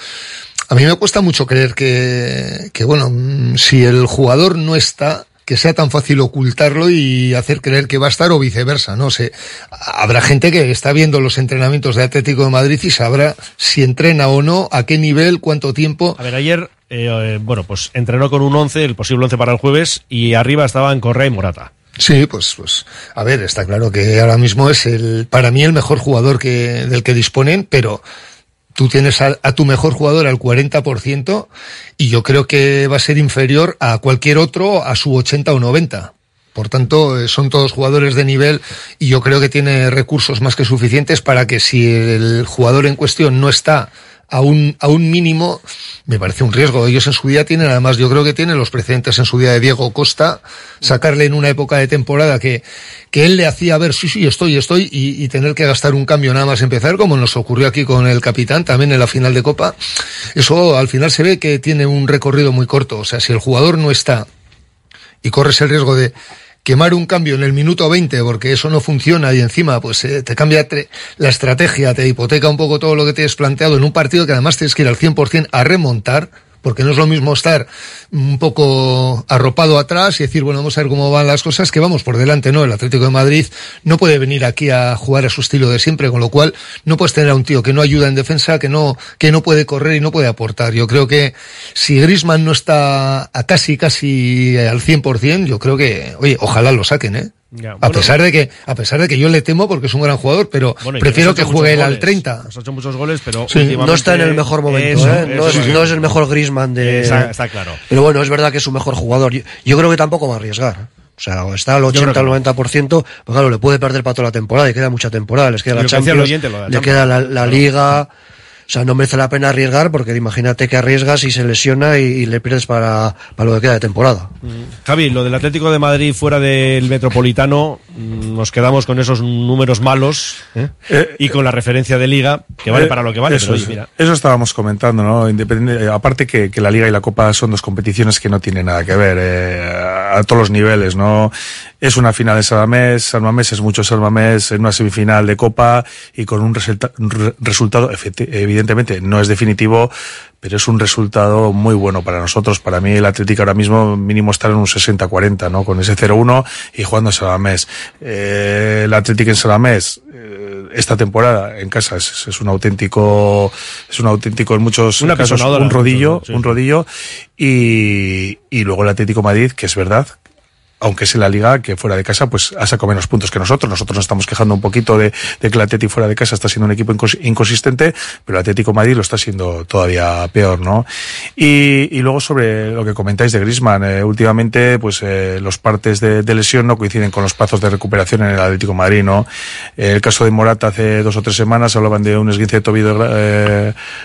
A mí me cuesta mucho creer que, que bueno, mm, si el jugador no está, que sea tan fácil ocultarlo y hacer creer que va a estar o viceversa, no sé. Habrá gente que está viendo los entrenamientos de Atlético de Madrid y sabrá si entrena o no, a qué nivel, cuánto tiempo. A ver, ayer, eh, eh, bueno, pues entrenó con un 11, el posible 11 para el jueves, y arriba estaban Correa y Morata. Sí, pues, pues, a ver, está claro que ahora mismo es el, para mí el mejor jugador que, del que disponen, pero tú tienes a, a tu mejor jugador al 40% y yo creo que va a ser inferior a cualquier otro a su 80 o 90. Por tanto, eh, son todos jugadores de nivel y yo creo que tiene recursos más que suficientes para que si el jugador en cuestión no está a un, a un mínimo, me parece un riesgo. Ellos en su día tienen, además, yo creo que tienen los precedentes en su día de Diego Costa, sacarle en una época de temporada que, que él le hacía ver, sí, sí, estoy, estoy, y, y tener que gastar un cambio nada más empezar, como nos ocurrió aquí con el capitán también en la final de Copa. Eso al final se ve que tiene un recorrido muy corto. O sea, si el jugador no está y corres el riesgo de quemar un cambio en el minuto 20 porque eso no funciona y encima pues eh, te cambia la estrategia, te hipoteca un poco todo lo que tienes planteado en un partido que además tienes que ir al 100% a remontar porque no es lo mismo estar un poco arropado atrás y decir, bueno, vamos a ver cómo van las cosas, que vamos por delante, ¿no? El Atlético de Madrid no puede venir aquí a jugar a su estilo de siempre, con lo cual no puedes tener a un tío que no ayuda en defensa, que no, que no puede correr y no puede aportar. Yo creo que si Grisman no está a casi, casi al 100%, yo creo que, oye, ojalá lo saquen, ¿eh? Ya, a bueno. pesar de que, a pesar de que yo le temo porque es un gran jugador, pero Bueno, prefiero que juegue él al goles. 30. Nos ha hecho muchos goles, pero Sí. No está en el mejor momento, Eso, ¿eh? No, es, sí. no es el mejor Grisman de. Está- está claro. Pero bueno, es verdad que es su mejor jugador. Yo, yo creo que tampoco va a arriesgar. O sea, está al Yo creo 80 que al no. 90%, pues claro, le puede perder para toda la temporada y queda mucha temporada. Les queda la Champions, oyente, le Champions. queda la, la Liga. O sea, no merece la pena arriesgar porque imagínate que arriesgas y se lesiona y, y le pierdes para, para lo que queda de temporada. Javi, lo del Atlético de Madrid fuera del Metropolitano, mm, nos quedamos con esos números malos ¿eh? y con la referencia de Liga, que vale Eh, para lo que vale, Eso, pero oye, mira. Eso estábamos comentando, ¿no? Eh, aparte que, que la Liga y la Copa son dos competiciones que no tienen nada que ver eh, a todos los niveles, ¿no? Es una final de San Mamés, San Mamés es mucho San Mamés en una semifinal de Copa y con un resulta- un re- resultado, evidentemente, no es definitivo, pero es un resultado muy bueno para nosotros. Para mí el Atlético ahora mismo mínimo estar en un 60-40, ¿no? Con ese 0-1 y jugando en San Mamés. Eh, el Atlético en San Mamés, eh, esta temporada en casa es, es un auténtico, es un auténtico en muchos Una casos un rodillo, sí, un rodillo y, y luego el Atlético Madrid, que es verdad, aunque es en la liga, que fuera de casa, pues ha sacado menos puntos que nosotros. Nosotros nos estamos quejando un poquito de, de que el Atlético fuera de casa está siendo un equipo incons- inconsistente, pero el Atlético Madrid lo está siendo todavía peor, ¿no? Y, y luego sobre lo que comentáis de Griezmann, eh, últimamente, pues eh, los partes de, lesión no coinciden con los plazos de recuperación en el Atlético Madrid, ¿no? Eh, el caso de Morata hace dos o tres semanas hablaban de un esguince de tobillo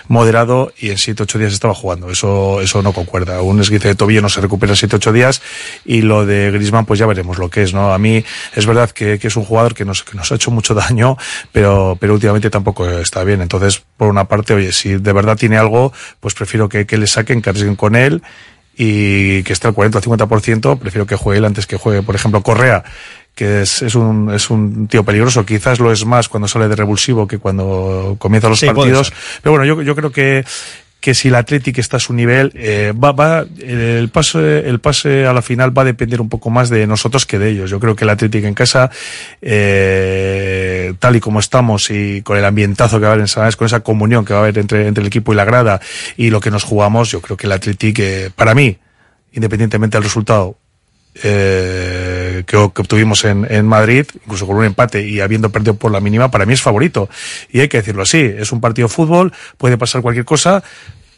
moderado y en siete ocho días estaba jugando. Eso, eso no concuerda. Un esguince de tobillo no se recupera en siete ocho días y lo de Pues ya veremos lo que es, ¿no? A mí es verdad que, que es un jugador que nos, que nos ha hecho mucho daño, pero, pero últimamente tampoco está bien. Entonces, por una parte, oye, si de verdad tiene algo, pues prefiero que, que le saquen, que arriesguen con él y que esté al 40 o 50%, prefiero que juegue él antes que juegue, por ejemplo, Correa que es, es, un, es un tío peligroso, quizás lo es más cuando sale de revulsivo que cuando comienza los Sí, partidos, pero bueno, yo, yo creo que que si el Athletic está a su nivel, eh, va, va, el pase, el pase a la final va a depender un poco más de nosotros que de ellos. Yo creo que el Athletic en casa, eh, tal y como estamos y con el ambientazo que va a haber en San Mamés, con esa comunión que va a haber entre, entre el equipo y la grada y lo que nos jugamos, yo creo que el Athletic, eh, para mí, independientemente del resultado, eh, que, que obtuvimos en, en Madrid, incluso con un empate y habiendo perdido por la mínima, para mí es favorito. Y hay que decirlo así, es un partido de fútbol, puede pasar cualquier cosa,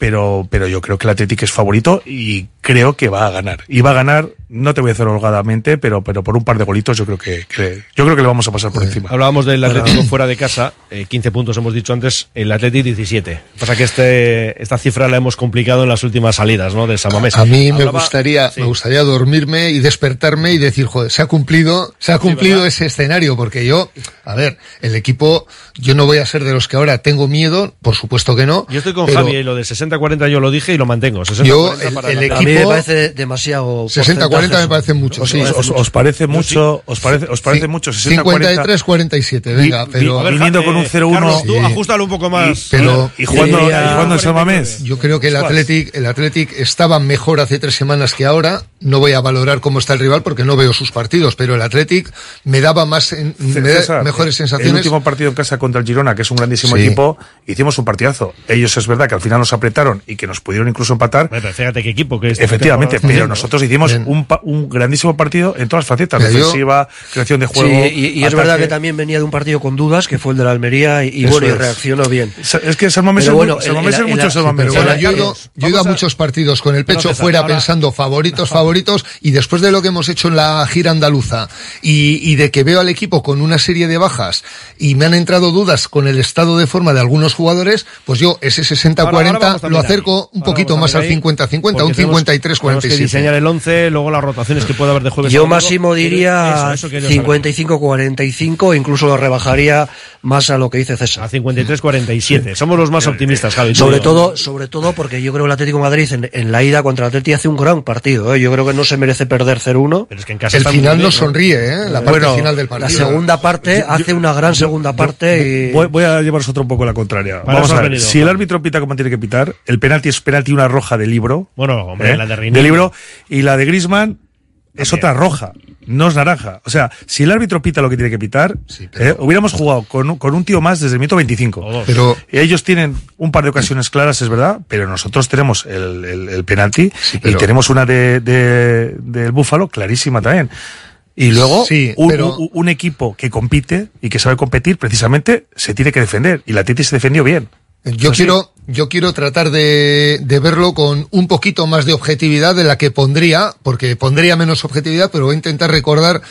pero, pero yo creo que el Atlético es favorito y creo que va a ganar. Y va a ganar, no te voy a hacer holgadamente, pero, pero por un par de golitos yo creo que, que- yo creo que le vamos a pasar por encima. Hablábamos del Atlético fuera de casa, eh, 15 puntos hemos dicho antes, el Atlético 17. Pasa que este, esta cifra la hemos complicado en las últimas salidas, ¿no? De San Mamés. A mí me gustaría, me gustaría dormirme y despertarme y decir, joder, se ha cumplido, se ha cumplido ese escenario, porque yo, a ver, el equipo, yo no voy a ser de los que ahora tengo miedo, por supuesto que no. Yo estoy con pero Javi, y lo de 60-40 yo lo dije y lo mantengo. 60-40 Yo, el, para el equipo. A mí me parece demasiado. 60-40 me parece mucho. Os, sí. os- os parece mucho, os parece, os parece mucho 60 53-47, venga, Vi- pero. vi- viniendo con un 0-1 Carlos, tú Sí. ajústalo un poco más. pero y jugando, y jugando en San Mamés. Yo creo que el Athletic, el Athletic estaba mejor hace tres semanas que ahora. No voy a valorar cómo está el rival porque no veo sus partidos, pero el Athletic me daba más, en- me da César, mejores El sensaciones. último partido en casa contra el Girona, que es un grandísimo Sí. equipo, hicimos un partidazo. Ellos es verdad que al final nos apretaron y que nos pudieron incluso empatar. Bueno, pero fíjate qué equipo que es. Efectivamente, Esta pero nosotros hicimos un, pa- un grandísimo partido en todas las facetas, yo- defensiva, creación de Sí, juego. y, y es verdad que también venía de un partido con dudas, que fue el de la Almería, y, y bueno, y reaccionó bien. Es que San Mamés es, bueno, San Mamés es mucho San Sí, Mamés. pero bueno, yo he ido, yo he ido a muchos partidos con el pecho fuera ahora- pensando favoritos, favoritos, y después de lo que hemos hecho en la gira andaluza y, y de que veo al equipo con una serie de bajas y me han entrado dudas con el estado de forma de algunos jugadores, pues yo ese Ahora- ahora 60-40 vamos lo acerco un poquito más al también ahí, 50-50, un porque tenemos- 53-47. Tenemos que diseñar el 11, luego las rotaciones que puede haber de jueves. Yo máximo diría Eso, eso quería saber. 55-45, incluso lo rebajaría más a lo que dice César. A 53-47. Somos los más optimistas, Javi. Sobre yo. todo, sobre todo porque yo creo que el Atlético de Madrid en, en la ida contra el Atlético hace un gran partido. ¿eh? Yo creo que no se merece perder 0-1. Pero es que El final ¿no? sonríe, ¿eh? La parte Bueno, final del La partido. segunda parte hace una gran segunda parte y... Voy, voy a llevaros otro un poco la contraria. Vamos a ver. venido, si el árbitro pita como tiene que pitar, el penalti es penalti una roja de libro. Bueno, hombre, ¿eh? la de Rini. libro. Y la de Grisman es otra roja. No es naranja. O sea, si el árbitro pita lo que tiene que pitar, ¿eh? hubiéramos jugado con, un- con un tío más desde el minuto 25. Pero Ellos tienen un par de ocasiones claras, es verdad, pero nosotros tenemos el, el, el penalti pero- y tenemos una de, de- del Búfalo clarísima también. Y luego, Sí, un, pero- un- un equipo que compite y que sabe competir, precisamente se tiene que defender. Y la Titi se defendió bien. Yo Así. quiero, yo quiero tratar de, de verlo con un poquito más de objetividad de la que pondría, porque pondría menos objetividad, pero voy a intentar recordar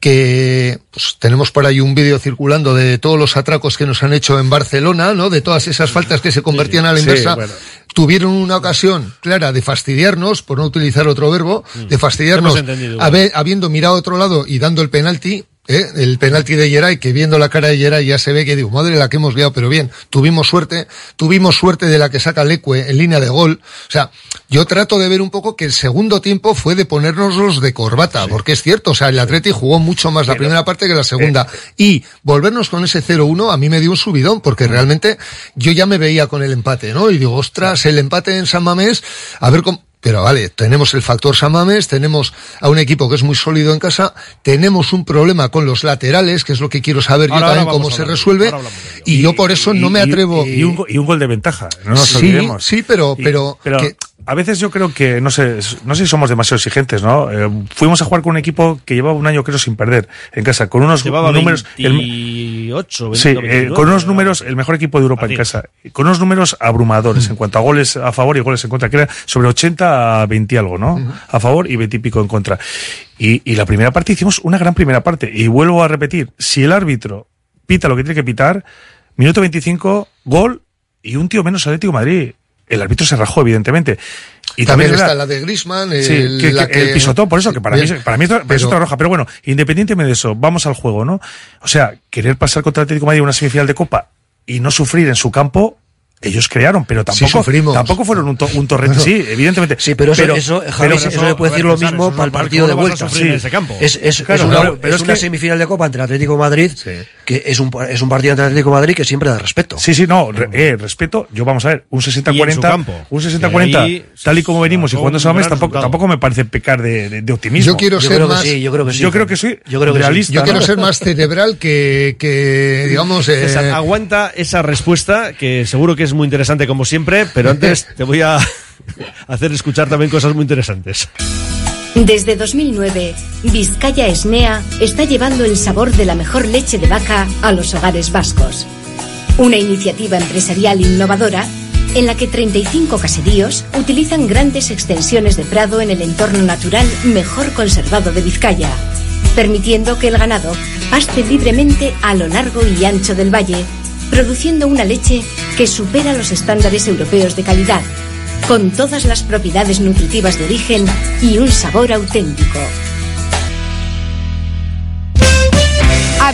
que pues, tenemos por ahí un vídeo circulando de todos los atracos que nos han hecho en Barcelona, ¿no? De todas esas faltas que se convertían a la Sí, inversa. bueno. Tuvieron una ocasión clara de fastidiarnos, por no utilizar otro verbo, de fastidiarnos, Mm. Entendido. haber- habiendo mirado a otro lado y dando el penalti, ¿eh? el penalti de Geray, que viendo la cara de Geray ya se ve que digo, madre la que hemos liado, pero bien, tuvimos suerte, tuvimos suerte de la que saca Leque en línea de gol. O sea, yo trato de ver un poco que el segundo tiempo fue de ponernoslos de corbata, porque es cierto, o sea, el Atleti jugó mucho más la primera parte que la segunda. y volvernos con ese 0-1 a mí me dio un subidón, porque realmente yo ya me veía con el empate, ¿no? Y digo, ostras, el empate en San Mamés, a ver cómo... Pero vale, tenemos el factor Samames, tenemos a un equipo que es muy sólido en casa, tenemos un problema con los laterales, que es lo que quiero saber yo también cómo se resuelve, y, yo por eso no me Y- atrevo. Y, un, go- y un gol de ventaja, no nos Sí, olvidemos. sí, pero- Y- pero que- a veces yo creo que, no sé, no sé si somos demasiado exigentes, ¿no? Eh, fuimos a jugar con un equipo que llevaba un año, creo, sin perder en casa, con unos Llevaba números. el- 28, Sí, 20, eh, 22, con unos ¿no? números, el mejor equipo de Europa Así en casa, con unos números abrumadores en cuanto a goles a favor y goles en contra, que eran sobre 80 a 20 y algo, ¿no? A favor y 20 y pico en contra. Y, y la primera parte hicimos una gran primera parte. Y vuelvo a repetir, si el árbitro pita lo que tiene que pitar, minuto 25, gol y un tío menos Atlético de Madrid. El árbitro se rajó, evidentemente. Y también es está la de Grisman, Sí, el, que, la que- el pisotón, por eso, que para Bien, mí, para mí, para es otra roja. Pero bueno, independientemente de eso, vamos al juego, ¿no? O sea, querer pasar contra Atlético de Madrid una semifinal de Copa y no sufrir en su campo, ellos crearon, pero tampoco, sufrimos. tampoco fueron un, to- un torrente. Sí, evidentemente. Sí, pero eso, eso, Javi, eso le puede decir lo mismo para el partido de vuelta. Sí. Es, es, Claro, es una, claro, pero es es una que- semifinal de Copa entre Atlético Madrid, que es un, es un partido entre Atlético Madrid que siempre da respeto. Sí, sí, no, re- eh, respeto. Yo vamos a ver, un Y en su 60-40, campo. un Que 60-40, ahí tal y como venimos y jugando ese mes, tampoco, tampoco me parece pecar de, de- de optimismo. Yo quiero Yo ser creo que más, sí, yo creo que sí. Yo creo que soy Yo creo que sí. realista. yo quiero ser más cerebral que, que digamos, eh, aguanta esa respuesta, que seguro que es muy interesante como siempre, pero antes te voy a hacer escuchar también cosas muy interesantes. Desde 2009, Vizcaya Esnea está llevando el sabor de la mejor leche de vaca a los hogares vascos. Una iniciativa empresarial innovadora en la que 35 caseríos utilizan grandes extensiones de prado en el entorno natural mejor conservado de Vizcaya, permitiendo que el ganado paste libremente a lo largo y ancho del valle, produciendo una leche que supera los estándares europeos de calidad, con todas las propiedades nutritivas de origen y un sabor auténtico.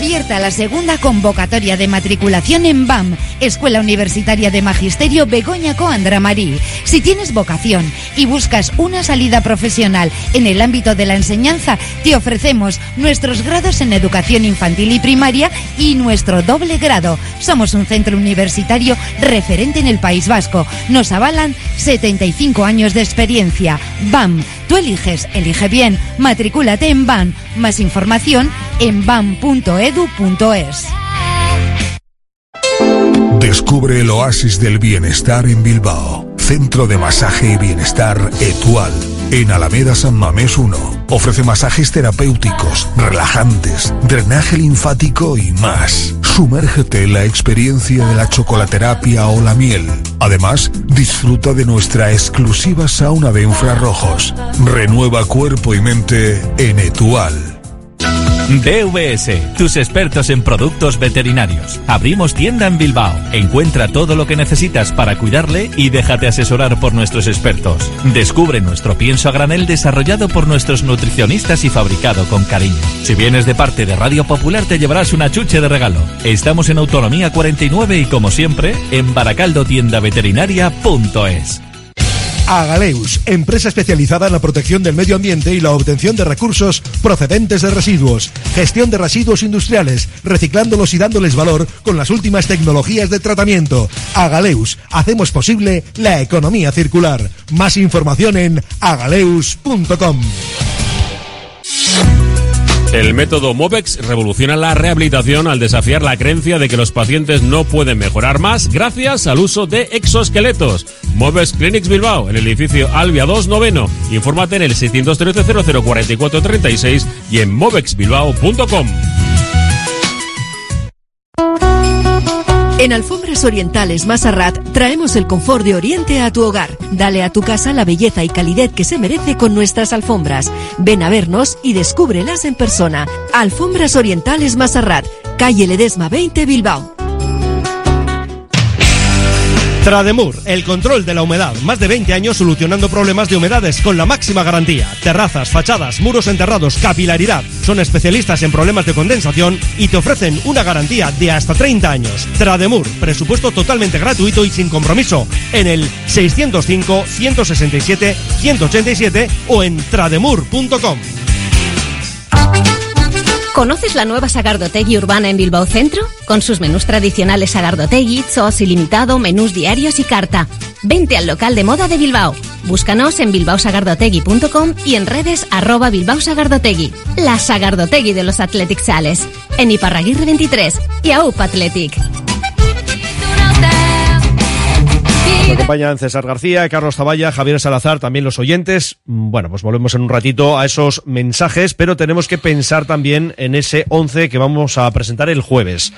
Abierta la segunda convocatoria de matriculación en BAM, Escuela Universitaria de Magisterio Begoña Coandra Marí. Si tienes vocación y buscas una salida profesional en el ámbito de la enseñanza, te ofrecemos nuestros grados en educación infantil y primaria y nuestro doble grado. Somos un centro universitario referente en el País Vasco. Nos avalan 75 años de experiencia. BAM, tú eliges, elige bien. Matricúlate en BAM. Más información en bam.edu.es. Descubre el oasis del bienestar en Bilbao. Centro de Masaje y Bienestar Etual. En Alameda San Mamés 1. Ofrece masajes terapéuticos, relajantes, drenaje linfático y más. Sumérgete en la experiencia de la chocolaterapia o la miel. Además, disfruta de nuestra exclusiva sauna de infrarrojos. Renueva cuerpo y mente en Etual. DVS, tus expertos en productos veterinarios. Abrimos tienda en Bilbao. Encuentra todo lo que necesitas para cuidarle y déjate asesorar por nuestros expertos. Descubre nuestro pienso a granel desarrollado por nuestros nutricionistas y fabricado con cariño. Si vienes de parte de Radio Popular te llevarás una chuche de regalo. Estamos en Autonomía 49 y como siempre en baracaldotiendaveterinaria.es. Agaleus, empresa especializada en la protección del medio ambiente y la obtención de recursos procedentes de residuos, gestión de residuos industriales, reciclándolos y dándoles valor con las últimas tecnologías de tratamiento. Agaleus, hacemos posible la economía circular. Más información en agaleus.com. El método MOVEX revoluciona la rehabilitación al desafiar la creencia de que los pacientes no pueden mejorar más gracias al uso de exoesqueletos. MOVEX Clinics Bilbao, en el edificio Albia 2 Noveno. Infórmate en el 613 004436 y en movexbilbao.com. En Alfombras Orientales Masarrat traemos el confort de Oriente a tu hogar. Dale a tu casa la belleza y calidez que se merece con nuestras alfombras. Ven a vernos y descúbrelas en persona. Alfombras Orientales Masarrat, calle Ledesma 20 Bilbao. Trademur, el control de la humedad. Más de 20 años solucionando problemas de humedades con la máxima garantía. Terrazas, fachadas, muros enterrados, capilaridad. Son especialistas en problemas de condensación y te ofrecen una garantía de hasta 30 años. Trademur, presupuesto totalmente gratuito y sin compromiso. En el 605-167-187 o en trademur.com. ¿Conoces la nueva Sagardotegui urbana en Bilbao Centro? Con sus menús tradicionales Sagardotegui, Sos ilimitado, menús diarios y carta. Vente al local de moda de Bilbao. Búscanos en bilbaosagardotegui.com y en redes arroba Bilbao Sagardotegui. La Sagardotegui de los Athletic Sales. En Iparraguirre 23 y AUP Athletic. Nos acompañan César García, Carlos Zavalla, Javier Salazar, también los oyentes. Mm, Bueno, pues volvemos en un ratito a esos mensajes, pero tenemos que pensar también en ese 11 que vamos a presentar el jueves.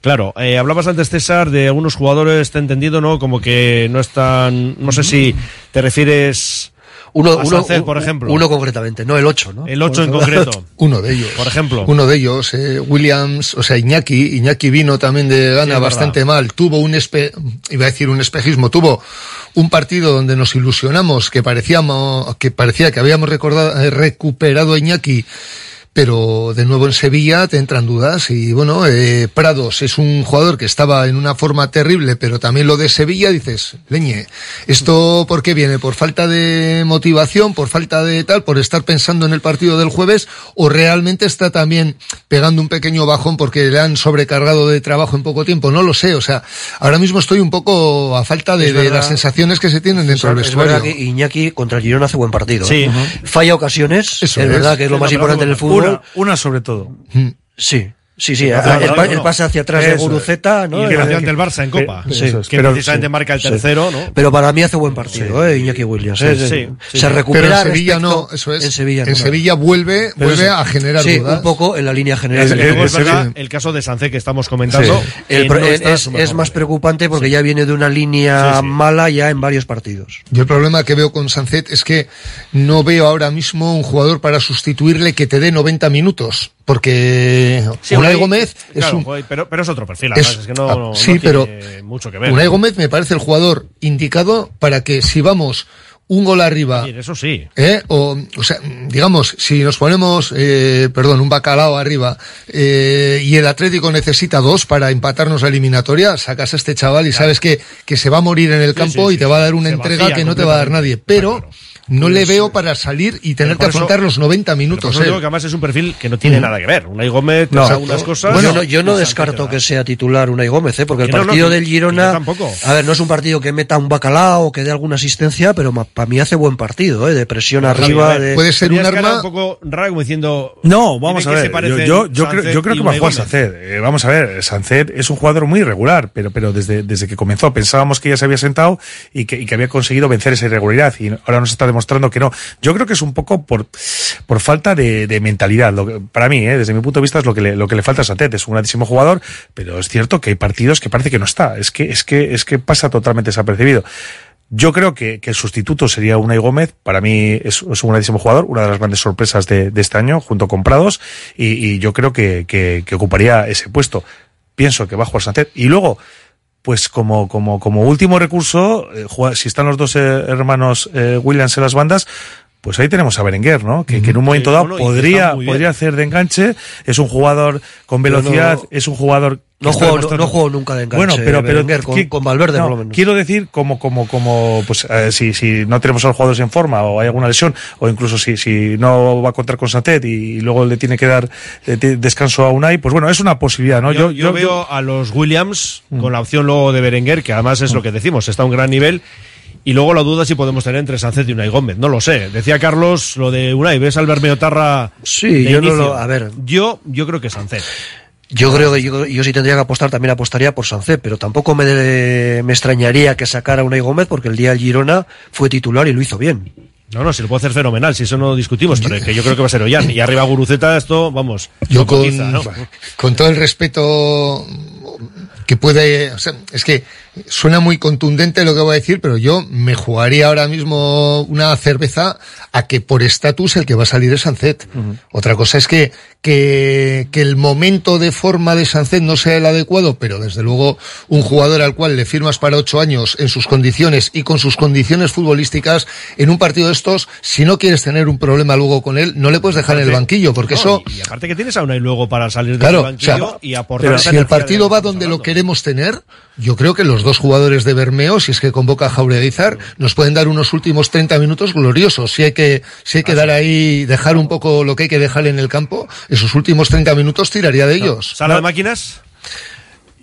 Claro, eh, hablabas antes, César, de algunos jugadores, te he entendido, ¿no? Como que no están, no sé si te refieres Uno, uno, un- por ejemplo. uno concretamente, no el 8, ¿no? El 8 en concreto. Uno de ellos. Por ejemplo. Uno de ellos, eh, Williams, o sea, Iñaki, Iñaki vino también de gana bastante verdad. mal. Tuvo un espe, iba a decir un espejismo, tuvo un partido donde nos ilusionamos, que parecíamos, que parecía que habíamos recordado, eh, recuperado a Iñaki, pero de nuevo en Sevilla te entran dudas y bueno, eh, Prados es un jugador que estaba en una forma terrible, pero también lo de Sevilla dices, leñe, ¿esto por qué viene? ¿Por falta de motivación? ¿Por falta de tal? ¿Por estar pensando en el partido del jueves? ¿O realmente está también pegando un pequeño bajón porque le han sobrecargado de trabajo en poco tiempo? No lo sé, o sea, ahora mismo estoy un poco a falta de, Es las sensaciones que se tienen dentro del Es vestuario. verdad que Iñaki contra el Girona hace buen partido. Sí. ¿eh? Ujú. Falla ocasiones, Eso es es. verdad que es lo Sí, más importante en el fútbol. Una, una sobre todo. Sí. Sí, sí, el, el, pase hacia atrás de Guruceta, ¿no? Y el que ante el Barça en Copa, sí, que pero, precisamente marca el tercero, ¿no? Pero para mí hace buen partido, ¿eh? Iñaki Williams. ¿eh? Se recupera. Pero en Sevilla no, eso es. En Sevilla, en Sevilla vuelve, vuelve a generar sí, dudas. un poco en la línea general. El, el, el, el caso de Sancé que estamos comentando. El, no es, es, más preocupante porque ya viene de una línea mala ya en varios partidos. Yo el problema que veo con Sancet es que no veo ahora mismo un jugador para sustituirle que te dé 90 minutos porque sí, Unai Gómez es claro, un, pero, pero, es otro perfil, es, es que no, ah, no, sí, no pero tiene mucho que ver. Unai Gómez me parece el jugador indicado para que si vamos un gol arriba, eso sí, ¿eh? o, o sea, digamos, si nos ponemos, eh, perdón, un bacalao arriba eh, y el Atlético necesita dos para empatarnos la eliminatoria, sacas a este chaval y claro. sabes que, que se va a morir en el sí, campo y te va a dar una entrega que no te va a dar nadie, pero claro no le veo para salir y tener que afrontar los 90 minutos. Yo digo que además es un perfil que no tiene mm. nada que ver. Unai Gómez no, cosas. Bueno, yo no, yo no descarto que sea titular Unai Gómez, ¿eh? porque el partido del Girona. A ver, no es un partido que meta un bacalao o que dé alguna asistencia, pero para mí hace buen partido, ¿eh? de presión arriba. De... Puede ser un arma. un poco raro como diciendo. No, vamos a ver. Yo, yo, yo creo, yo creo que va a jugar Sanced. Eh, vamos a ver, Sanced es un jugador muy irregular, pero, pero desde, desde que comenzó pensábamos que ya se había sentado y que, y que había conseguido vencer esa irregularidad. Y ahora nos está demostrando que no. Yo creo que es un poco por, por falta de, mentalidad. Lo que, para mí, ¿eh? desde mi punto de vista, es lo que le, lo que le falta a Satet. Es un grandísimo jugador, pero es cierto que hay partidos que parece que no está. Es que, es que, es que pasa totalmente desapercibido. Yo creo que, el sustituto sería Unai Gómez. Para mí es, un grandísimo jugador, una de las grandes sorpresas de, este año, junto con Prados, y, y yo creo que, que, que, ocuparía ese puesto. Pienso que va a jugar Santet. Y luego, pues como, como, como último recurso, eh, si están los dos eh, hermanos eh, Williams en las bandas, pues ahí tenemos a Berenguer, ¿no? Que, que en un momento dado podría, podría hacer de enganche, es un jugador con velocidad, no, es un jugador no juego, no, no, juego nunca de enganche. Bueno, pero, pero Berenguer, con, ¿qué, con, Valverde no, por lo menos. Quiero decir, como, como, como, pues, eh, si, si no tenemos a los jugadores en forma o hay alguna lesión, o incluso si, si no va a contar con Santet y, luego le tiene que dar eh, descanso a Unai, pues bueno, es una posibilidad, ¿no? Yo, yo, yo veo yo... a los Williams mm. con la opción luego de Berenguer, que además es mm. lo que decimos, está a un gran nivel y luego la duda si podemos tener entre Sánchez y Unai Gómez. No lo sé. Decía Carlos lo de Unai. ¿Ves al Bermeo Tarra? Sí, yo inicio? no lo. A ver. Yo, yo creo que Sánchez. Yo creo que yo, yo, si tendría que apostar también apostaría por Sánchez, pero tampoco me, de, me extrañaría que sacara a Unai Gómez porque el día del Girona fue titular y lo hizo bien. No, no, si lo puede hacer fenomenal, si eso no discutimos, pero que yo creo que va a ser Ollán. Y arriba Guruceta, esto, vamos. Yo con, cotiza, ¿no? con todo el respeto que puede, o sea, es que suena muy contundente lo que voy a decir, pero yo me jugaría ahora mismo una cerveza a que por estatus el que va a salir es Sancet. Uh -huh. Otra cosa es que, que, que, el momento de forma de Sancet no sea el adecuado, pero desde luego un jugador al cual le firmas para ocho años en sus condiciones y con sus condiciones futbolísticas en un partido de estos, si no quieres tener un problema luego con él, no le puedes dejar en el banquillo, porque no, eso... Y, y, aparte que tienes a una y luego para salir claro, del banquillo o sea, y aportar... Pero si el partido va donde lo queremos tener, yo creo que los dos jugadores de Bermeo, si es que convoca a Jaureguizar, nos pueden dar unos últimos 30 minutos gloriosos. Si hay que, si hay que dar ahí, dejar un poco lo que hay que dejar en el campo, esos últimos 30 minutos tiraría de ellos. ¿Sala de máquinas?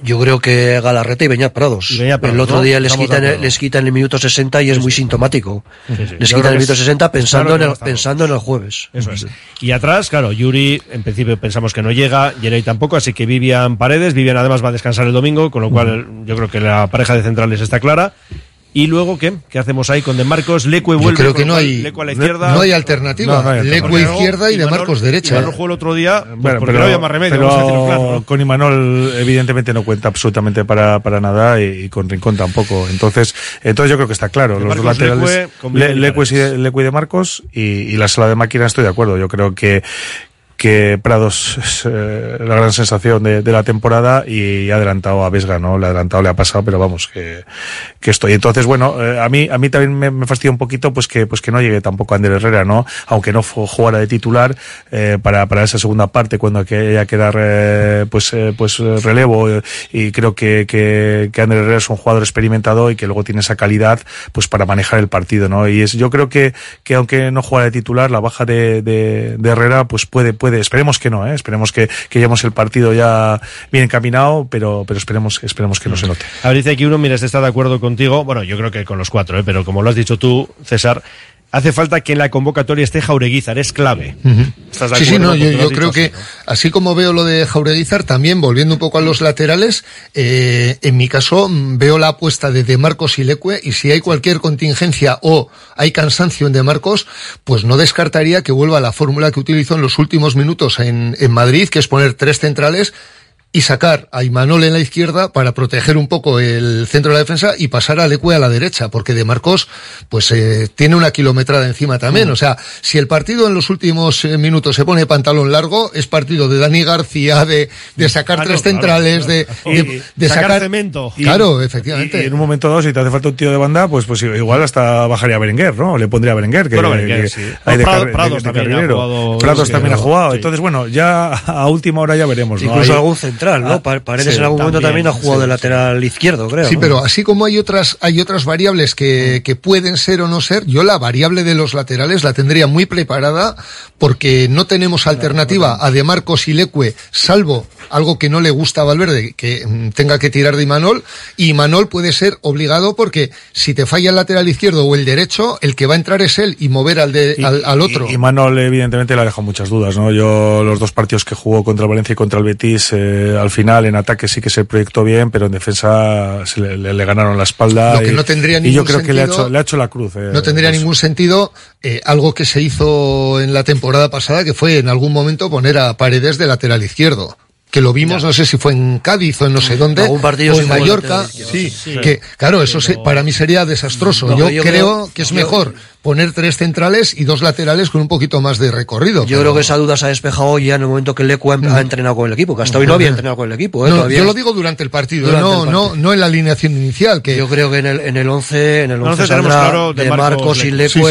Yo creo que Galarreta y Beñat Prados. Y Beñat Prados el otro ¿no? día les quitan, les quitan el minuto 60 y es sí, muy sintomático. Sí. Les quitan el minuto 60 pensando, claro en el, pensando en el jueves. Eso es. Y atrás, claro, Yuri, en principio pensamos que no llega, Yerey tampoco, así que Vivian Paredes. Vivian además va a descansar el domingo, con lo cual yo creo que la pareja de centrales está clara. ¿Y luego qué? ¿Qué hacemos ahí con De Marcos? Lecue vuelve. Yo creo que no hay, a la izquierda. No hay alternativa. No, no hay izquierda y, y De Marcos derecha. Imanol jugó el otro día pues bueno, porque pero, no había más remedio. Pero vamos a decirlo claro, ¿no? con Imanol evidentemente no cuenta absolutamente para, para nada y, y, con Rincón tampoco. Entonces, entonces yo creo que está claro. De Los Marcos, dos laterales, Lecue, Lecue, y, De Marcos y, y la sala de máquina estoy de acuerdo. Yo creo que que Prados es eh, la gran sensación de, la temporada y ha adelantado a Vesga, ¿no? Le ha adelantado, le ha pasado, pero vamos, que, que estoy. Entonces, bueno, eh, a mí, a mí también me, me, fastidia un poquito, pues que, pues que no llegue tampoco Ander Herrera, ¿no? Aunque no jugara de titular, eh, para, para esa segunda parte, cuando haya que dar, eh, pues, pues relevo, y creo que, que, que Ander Herrera es un jugador experimentado y que luego tiene esa calidad, pues para manejar el partido, ¿no? Y es, yo creo que, que aunque no jugara de titular, la baja de, de, de Herrera, pues puede, puede puede, esperemos que no, ¿eh? esperemos que, que llevemos el partido ya bien encaminado, pero, pero esperemos, esperemos que no se note. A ver, dice aquí uno, mira, este está de acuerdo contigo, bueno, yo creo que con los cuatro, ¿eh? pero como lo has dicho tú, César, hace falta que en la convocatoria esté Jaureguizar, es clave. sí, sí, no, yo, creo que así como veo lo de Jaureguizar, también volviendo un poco a los laterales, eh, en mi caso mm, veo la apuesta de De Marcos y Leque y si hay cualquier contingencia o hay cansancio en De Marcos, pues no descartaría que vuelva a la fórmula que utilizó en los últimos minutos en, en Madrid, que es poner tres centrales y sacar a Imanol en la izquierda para proteger un poco el centro de la defensa y pasar a Leque a la derecha, porque De Marcos pues eh, tiene una kilometrada encima también. Mm. O sea, si el partido en los últimos eh, minutos se pone pantalón largo, es partido de Dani García, de, de sacar tres centrales, de, de, sacar, cemento. Claro, efectivamente. Y, en un momento dado, si te hace falta un tío de banda, pues pues igual hasta bajaría a Berenguer, ¿no? Le pondría a Berenguer. Que, Berenguer, sí. hay de, Prados, también ha jugado, Prados también ha jugado. Entonces, bueno, ya a última hora ya veremos. Incluso algún central, ¿no? Ah, Paredes en algún momento también ha jugado de lateral izquierdo, creo. Sí, pero así como hay otras, hay otras variables que, que pueden ser o no ser, yo la variable de los laterales la tendría muy preparada porque no tenemos alternativa a De Marcos y Leque, salvo algo que no le gusta a Valverde, que mm, tenga que tirar de Imanol, y Imanol puede ser obligado porque si te falla el lateral izquierdo o el derecho, el que va a entrar es él y mover al, de, al, otro. Y, Imanol evidentemente le ha dejado muchas dudas, ¿no? Yo los dos partidos que jugó contra Valencia y contra el Betis, eh, al final en ataque sí que se proyectó bien, pero en defensa se le, ganaron la espalda. Lo que no tendría y yo creo que le ha hecho, le ha hecho la cruz. Eh, no tendría ningún sentido eh, algo que se hizo en la temporada pasada, que fue en algún momento poner a Paredes de lateral izquierdo que lo vimos, no sé si fue en Cádiz o en no sé dónde, partido o en Mallorca, sí, que claro, eso para mí sería desastroso. yo, creo, que es mejor poner tres centrales y dos laterales con un poquito más de recorrido. Yo creo que esa duda se ha despejado ya en el momento que Lecu ha, mm. entrenado con el equipo, que hasta hoy no había entrenado con el equipo. ¿eh? yo lo digo durante el partido, no, no, no en la alineación inicial. Que... Yo creo que en el, en el 11, en el 11 claro de, Marcos, y Lecu.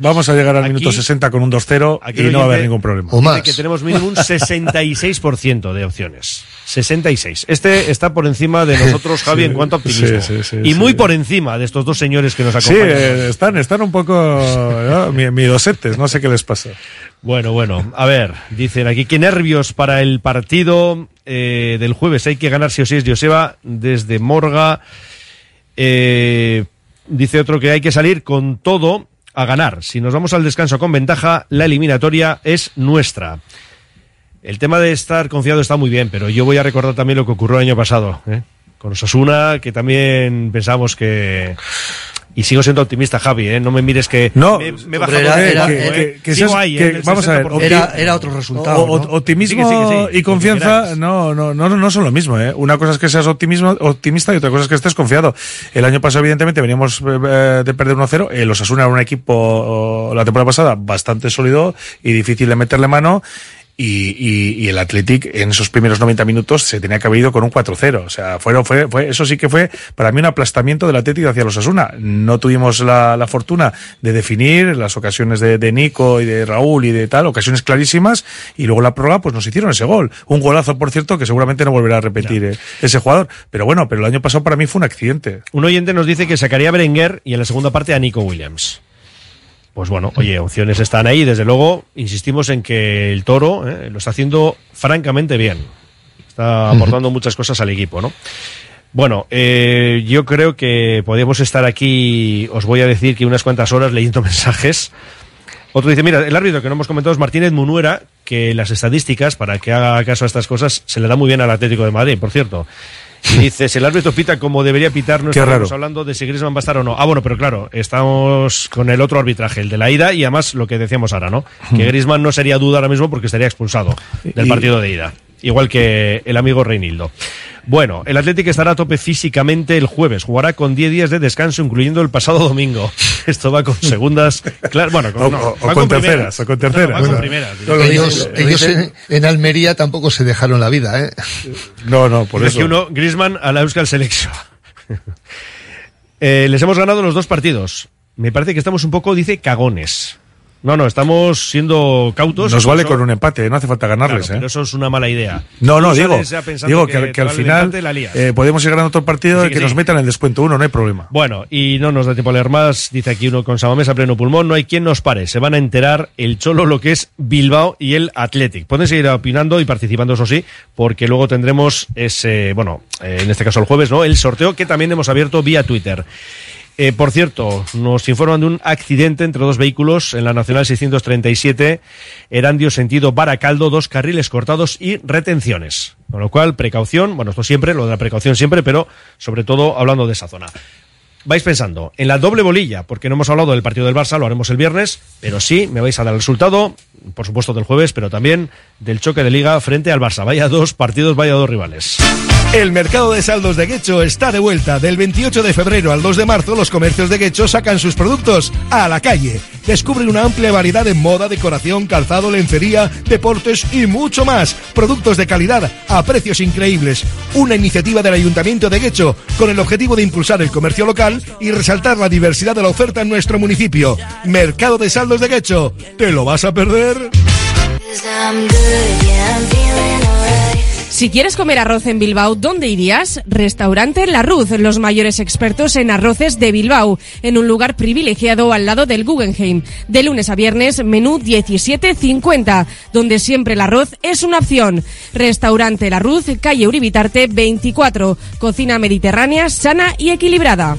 Vamos a llegar al minuto 60 con un 2-0 y no va a haber ningún problema. O más. que tenemos mínimo un 66% de opciones. 66. Este está por encima de nosotros, Javi, en cuanto a optimismo. y muy por encima de estos dos señores que nos acompañan. Sí, están, están un poco ¿no? miedosetes, no sé qué les pasa. Bueno, bueno, a ver, dicen aquí, qué nervios para el partido eh, del jueves. Hay que ganar si o sí es Joseba desde Morga. Eh, dice otro que hay que salir con todo a ganar. Si nos vamos al descanso con ventaja, la eliminatoria es nuestra. El tema de estar confiado está muy bien, pero yo voy a recordar también lo que ocurrió el año pasado, ¿eh? con Osasuna, que también pensamos que y sigo siendo optimista, Javi, ¿eh? No me mires que no, me, me era, que, ¿eh? vamos a ver, era, era, otro resultado. Optimismo y confianza no, no, no, no son lo mismo, ¿eh? Una cosa es que seas optimismo, optimista y otra cosa es que estés confiado. El año pasado, evidentemente, veníamos eh, de perder 1-0. El Osasuna era un equipo la temporada pasada bastante sólido y difícil de meterle mano y, y, y, el Athletic en esos primeros 90 minutos se tenía que haber ido con un 4-0. O sea, fueron, fue, fue, eso sí que fue para mí un aplastamiento del Athletic hacia los Asuna. No tuvimos la, la fortuna de definir las ocasiones de, de, Nico y de Raúl y de tal, ocasiones clarísimas, y luego la prórroga pues nos hicieron ese gol. Un golazo, por cierto, que seguramente no volverá a repetir eh, ese jugador. Pero bueno, pero el año pasado para mí fue un accidente. Un oyente nos dice que sacaría a Berenguer y en la segunda parte a Nico Williams pues bueno, oye, opciones están ahí. Desde luego, insistimos en que el toro eh, lo está haciendo francamente bien. Está aportando muchas cosas al equipo, ¿no? Bueno, eh, yo creo que podemos estar aquí, os voy a decir que unas cuantas horas leyendo mensajes. Otro dice, mira, el árbitro que no hemos comentado es Martínez Munuera, que las estadísticas, para que haga caso a estas cosas, se le da muy bien al Atlético de Madrid, por cierto. Y dices, el árbitro pita como debería pitar, no estamos hablando de si Griezmann va a estar o no. Ah, bueno, pero claro, estamos con el otro arbitraje, el de la ida, y además lo que decíamos ahora, ¿no? Que Griezmann no sería duda ahora mismo porque estaría expulsado del partido de ida. Igual que el amigo Reinildo. Bueno, el Atlético estará a tope físicamente el jueves. Jugará con 10 días de descanso, incluyendo el pasado domingo. Esto va con segundas. Claro, bueno, con, o, con, terceras, o con terceras. ellos, en, Almería tampoco se dejaron la vida, ¿eh? No, no, por eso. Que uno, Grisman a la Euskal Selección. eh, les hemos ganado los dos partidos. Me parece que estamos un poco, dice, cagones. No, no, estamos siendo cautos. Nos vale con un empate, no hace falta ganarles. Pero ¿eh? eso es una mala idea. No, no, digo, digo que, al final eh, podemos ir ganando otro partido y que, nos metan el descuento uno, no hay problema. Bueno, y no nos da tiempo a leer más, dice aquí uno con Samamés a pleno pulmón, no hay quien nos pare, se van a enterar el Cholo lo que es Bilbao y el Athletic. Pueden seguir opinando y participando, eso sí, porque luego tendremos ese, bueno, eh, en este caso el jueves, ¿no? El sorteo que también hemos abierto vía Twitter. Eh, por cierto, nos informan de un accidente entre dos vehículos en la Nacional 637, Erandio sentido Baracaldo, dos carriles cortados y retenciones. Con lo cual, precaución, bueno, esto siempre, lo de la precaución siempre, pero sobre todo hablando de esa zona. Vais pensando en la doble bolilla, porque no hemos hablado del partido del Barça, lo haremos el viernes, pero sí me vais a dar el resultado, por supuesto del jueves, pero también del choque de liga frente al Barça. Vaya dos partidos, vaya dos rivales. El mercado de saldos de Guecho está de vuelta. Del 28 de febrero al 2 de marzo, los comercios de Guecho sacan sus productos a la calle. Descubren una amplia variedad de moda, decoración, calzado, lencería, deportes y mucho más. Productos de calidad a precios increíbles. Una iniciativa del Ayuntamiento de Guecho con el objetivo de impulsar el comercio local y resaltar la diversidad de la oferta en nuestro municipio. Mercado de saldos de Guecho. ¿Te lo vas a perder? Si quieres comer arroz en Bilbao, ¿dónde irías? Restaurante La Ruz, los mayores expertos en arroces de Bilbao, en un lugar privilegiado al lado del Guggenheim. De lunes a viernes, menú 17.50, donde siempre el arroz es una opción. Restaurante La Ruz, calle Uribitarte 24, cocina mediterránea sana y equilibrada.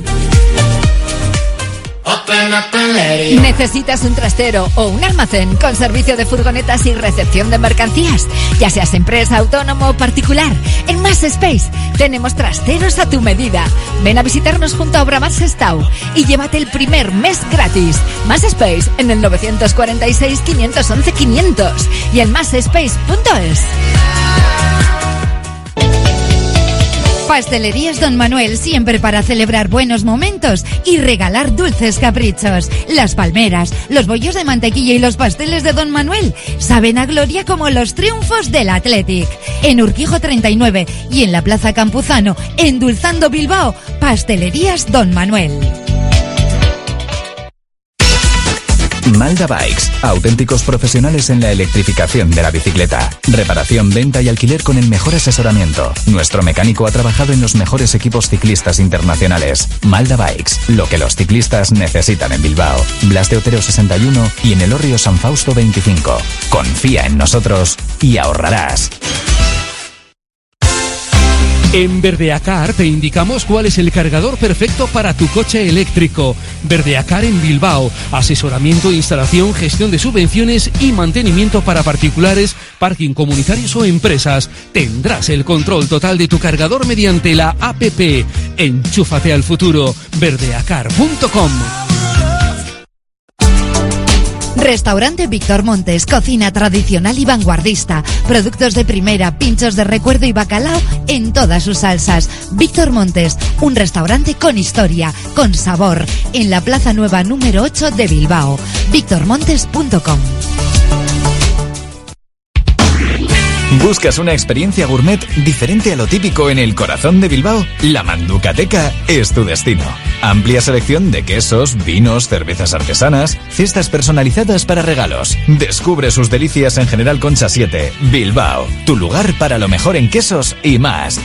¿Necesitas un trastero o un almacén con servicio de furgonetas y recepción de mercancías? Ya seas empresa, autónomo o particular, en Más Space tenemos trasteros a tu medida. Ven a visitarnos junto a Obramar Sestao y llévate el primer mes gratis. Más Space en el 946 511 500 y en másspace.es. Pastelerías Don Manuel siempre para celebrar buenos momentos y regalar dulces caprichos. Las palmeras, los bollos de mantequilla y los pasteles de Don Manuel saben a gloria como los triunfos del Athletic. En Urquijo 39 y en la Plaza Campuzano, endulzando Bilbao, Pastelerías Don Manuel. Malda Bikes, auténticos profesionales en la electrificación de la bicicleta. Reparación, venta y alquiler con el mejor asesoramiento. Nuestro mecánico ha trabajado en los mejores equipos ciclistas internacionales. Malda Bikes, lo que los ciclistas necesitan en Bilbao. Blas de Otero 61 y en el Orrio San Fausto 25. Confía en nosotros y ahorrarás. En Verdeacar te indicamos cuál es el cargador perfecto para tu coche eléctrico. Verdeacar en Bilbao. Asesoramiento, instalación, gestión de subvenciones y mantenimiento para particulares, parking comunitarios o empresas. Tendrás el control total de tu cargador mediante la APP. Enchúfate al futuro. Verdeacar.com. Restaurante Víctor Montes, cocina tradicional y vanguardista, productos de primera, pinchos de recuerdo y bacalao en todas sus salsas. Víctor Montes, un restaurante con historia, con sabor, en la Plaza Nueva número 8 de Bilbao. victormontes.com ¿Buscas una experiencia gourmet diferente a lo típico en el corazón de Bilbao? La Manducateca es tu destino. Amplia selección de quesos, vinos, cervezas artesanas, cestas personalizadas para regalos. Descubre sus delicias en General Concha 7, Bilbao. Tu lugar para lo mejor en quesos y más.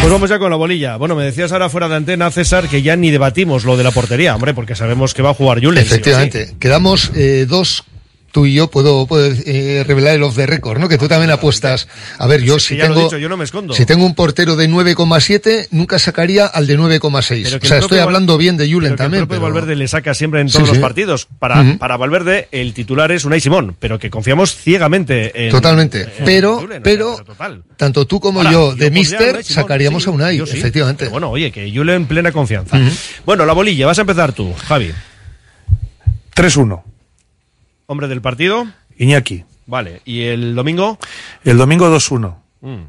Pues vamos ya con la bolilla. Bueno, me decías ahora fuera de antena, César, que ya ni debatimos lo de la portería, hombre, porque sabemos que va a jugar Julen. sí o sí. Efectivamente. Quedamos eh, dos tú y yo puedo, puedo eh, revelar el off the record, ¿no? Que tú también apuestas. A ver, yo si tengo, dicho, yo no me escondo. si tengo un portero de 9,7, nunca sacaría al de 9,6. Pero O que sea, el estoy hablando bien de Julen Pero que también. El propio pero- Valverde le saca siempre en Sí, todos los sí. partidos. Para, Ujú. para Valverde, el titular es Unai Simón, pero que confiamos ciegamente en. Totalmente. en pero, Julen, o sea, pero, total. tanto tú como Ahora, yo, yo de a Mister, Unai Simón, sacaríamos sí, a Unai, yo sí, efectivamente. pero bueno, oye, que Julen plena confianza. Ujú. Bueno, la bolilla, vas a empezar tú, Javi. 3-1. Hombre del partido. Iñaki. Vale. ¿Y el domingo? El domingo 2-1. Mm.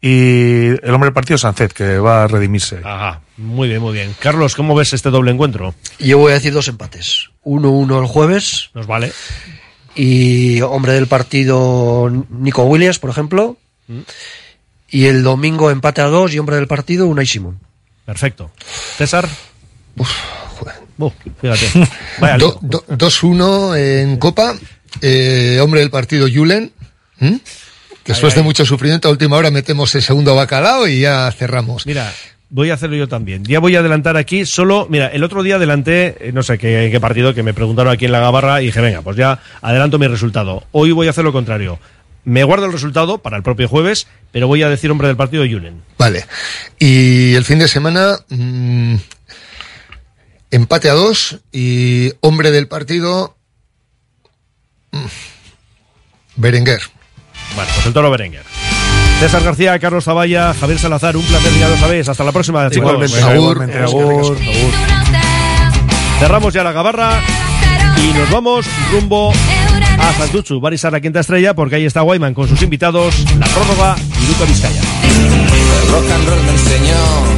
Y el hombre del partido Sancet, que va a redimirse. Ajá. Muy bien, muy bien. Carlos, ¿cómo ves este doble encuentro? Yo voy a decir dos empates. 1-1 el jueves. Nos vale. Y hombre del partido Nico Williams, por ejemplo. Mm. Y el domingo empate a dos y hombre del partido Unai Simón. Perfecto. César. Uf, fíjate. Vaya lío. Do- do- 2-1 en Copa. Eh, hombre del partido Julen. ¿Mm? Después Ahí, de mucho sufrimiento, a última hora metemos el segundo bacalao y ya cerramos. Mira, voy a hacerlo yo también. Ya voy a adelantar aquí solo. Mira, el otro día adelanté, eh, no sé qué, qué partido, que me preguntaron aquí en la gabarra y dije, venga, pues ya adelanto mi resultado. Hoy voy a hacer lo contrario. Me guardo el resultado para el propio jueves, pero voy a decir hombre del partido Julen. Vale. Y el fin de semana, mmm, empate a dos y hombre del partido, mmm, Berenguer. Bueno, pues el toro Berenguer. César García, Carlos Zavalla, Javier Salazar, un placer, ya lo sabéis. Hasta la próxima, chicos. Igualmente, agur, agur, agur. Cerramos ya la gabarra y nos vamos rumbo a Santuchu, Barisar la quinta estrella, porque ahí está Guayman con sus invitados, la prórroga y Luca Vizcaya. El rock and roll me enseñó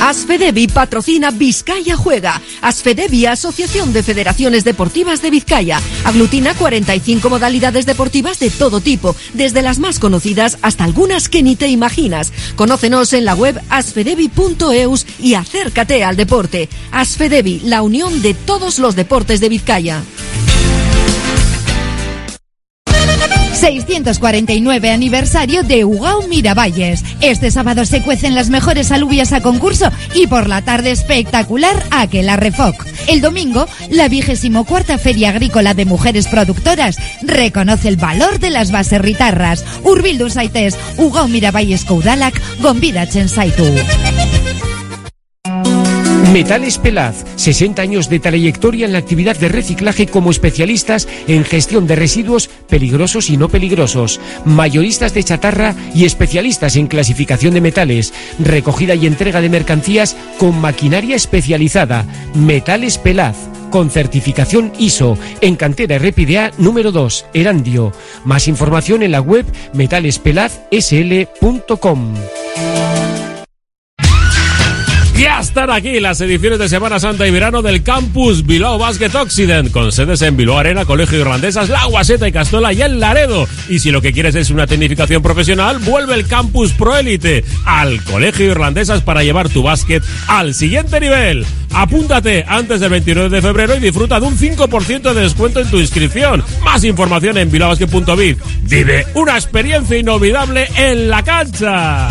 Asfedevi patrocina Vizcaya Juega. Asfedevi, Asociación de Federaciones Deportivas de Vizcaya. Aglutina 45 modalidades deportivas de todo tipo, desde las más conocidas hasta algunas que ni te imaginas. Conócenos en la web asfedevi.eus y acércate al deporte. Asfedevi, la unión de todos los deportes de Vizcaya. 649 aniversario de Ugao Miravalles. Este sábado se cuecen las mejores alubias a concurso y por la tarde espectacular Aquela Refoc. El domingo, la vigésimo cuarta Feria Agrícola de Mujeres Productoras reconoce el valor de las baserritarras. Urbildu Saites, Ugao Miravalles Koudalak, Gombida Chensaitu. Metales Pelaz, 60 años de trayectoria en la actividad de reciclaje como especialistas en gestión de residuos peligrosos y no peligrosos, mayoristas de chatarra y especialistas en clasificación de metales, recogida y entrega de mercancías con maquinaria especializada. Metales Pelaz con certificación ISO en cantera RPDA número 2, Erandio. Más información en la web metalespelazsl.com. Ya están aquí las ediciones de Semana Santa y Verano del Campus Bilbao Basket Occident, con sedes en Bilbao Arena, Colegio Irlandesas, La Guaseta y Castola y en Laredo. Y si lo que quieres es una tecnificación profesional, vuelve el Campus Pro Elite al Colegio Irlandesas para llevar tu básquet al siguiente nivel. Apúntate antes del 29 de febrero y disfruta de un 5% de descuento en tu inscripción. Más información en bilbaobasket.biz. Vive una experiencia inolvidable en la cancha.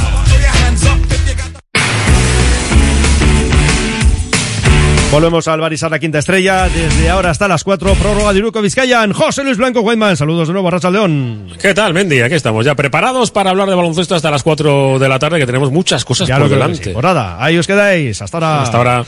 Volvemos al Barisar la quinta estrella. Desde ahora hasta las 4, prórroga de Uruco Vizcayan. José Luis Blanco Guayman, saludos de nuevo a Racha León. ¿Qué tal, Mendy? Aquí estamos ya preparados para hablar de baloncesto hasta las 4 de la tarde, que tenemos muchas cosas Ya por delante. sí. Pues nada, ahí os quedáis. Hasta ahora. Hasta ahora.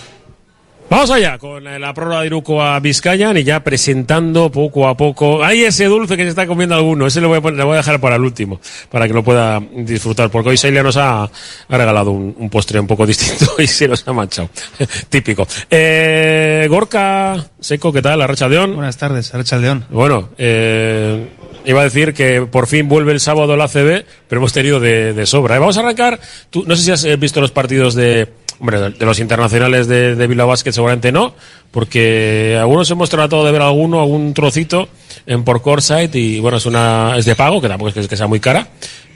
Vamos allá con eh, la prórroga de Iruko a Vizcayan y ya presentando poco a poco. Hay ese dulce que se está comiendo alguno, ese lo voy a, poner- lo voy a dejar para el último, para que lo pueda disfrutar, porque hoy Sailia nos ha, ha regalado un, un postre un poco distinto y se nos ha manchado. Típico. Eh, Gorka Seco, ¿qué tal? Arracha León. Buenas tardes, Arracha León. Bueno, eh, iba a decir que por fin vuelve el sábado la ACB, pero hemos tenido de, sobra. Eh, Vamos a arrancar. Tú, no sé si has eh, visto los partidos de, hombre, de, los internacionales de, de Bilbao Basket, seguramente no, porque algunos hemos tratado de ver alguno, algún trocito en por Coreside y bueno, es una es de pago, que tampoco es que, sea muy cara,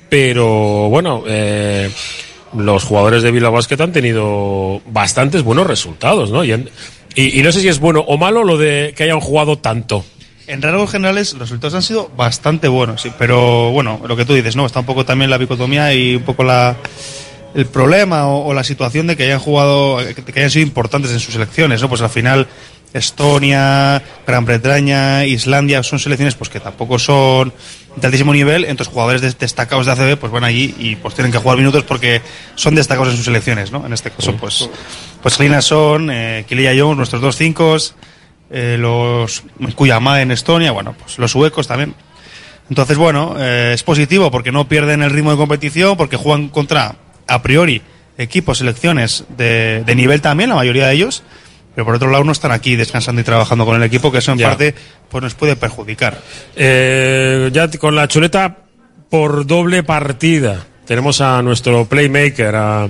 pero bueno, eh, los jugadores de Bilbao Basket han tenido bastantes buenos resultados, ¿no? Y, y- y no sé si es bueno o malo lo de que hayan jugado tanto. En rasgos generales, los resultados han sido bastante buenos, sí, pero bueno, lo que tú dices, ¿no? Está un poco también la dicotomía y un poco la, el problema o, o la situación de que hayan jugado, que hayan sido importantes en sus selecciones, ¿no? Pues al final, Estonia, Gran Bretaña, Islandia, son selecciones pues que tampoco son de altísimo nivel, entonces jugadores des- destacados de ACB pues van allí y pues tienen que jugar minutos porque son destacados en sus selecciones, ¿no? En este caso, pues, pues Lina son, eh, Kilia Jones, nuestros dos cinco, eh, los Kuyama en Estonia, bueno, pues los suecos también. Entonces, bueno, eh, es positivo porque no pierden el ritmo de competición, porque juegan contra, a priori, equipos, selecciones de, de nivel también, la mayoría de ellos, pero por otro lado no están aquí descansando y trabajando con el equipo, que eso en Ya. parte pues nos puede perjudicar. Eh, ya con la chuleta por doble partida. Tenemos a nuestro playmaker, a,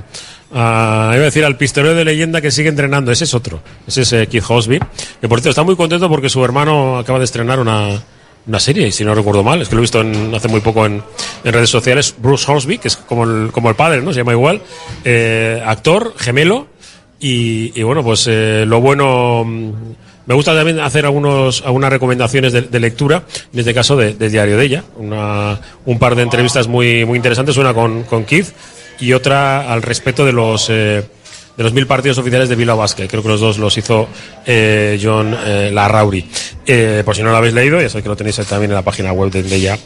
a- iba a decir al pistolero de leyenda que sigue entrenando. Ese es otro. Ese es eh, Keith Hosby. Que por cierto está muy contento porque su hermano acaba de estrenar una, una serie, si no recuerdo mal, es que lo he visto hace muy poco en, redes sociales, Bruce Horsby, que es como el, como el padre, ¿no? Se llama igual, eh, actor, gemelo, y, bueno, pues eh, lo bueno... Mm, me gusta también hacer algunos, algunas recomendaciones de, lectura, en este caso de, del diario de ella, una, un par de entrevistas muy, muy interesantes, una con, con Keith y otra al respecto de los... Eh, de los mil partidos oficiales de Bilbao Basket. Creo que los dos los hizo eh, John eh, Larrauri. Eh, por si no lo habéis leído, ya sabéis que lo tenéis también en la página web de ella,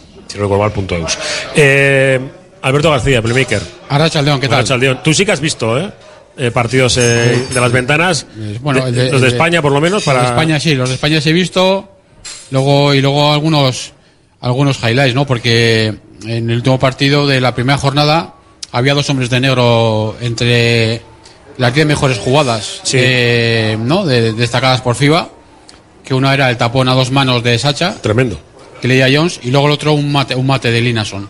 eh, Alberto García, Playmaker. Arracha ¿qué tal? Tú sí que has visto, ¿eh? eh partidos de las ventanas. Bueno, los de, España, por lo menos. Para... Los de España sí, los de España sí he visto. Luego, y luego algunos, algunos highlights, ¿no? Porque en el último partido de la primera jornada había dos hombres de negro entre las 10 mejores jugadas eh, ¿no? destacadas por FIBA, que una era el tapón a dos manos de Sacha. Tremendo. Que leía Jones, y luego el otro un mate, un mate de Linason.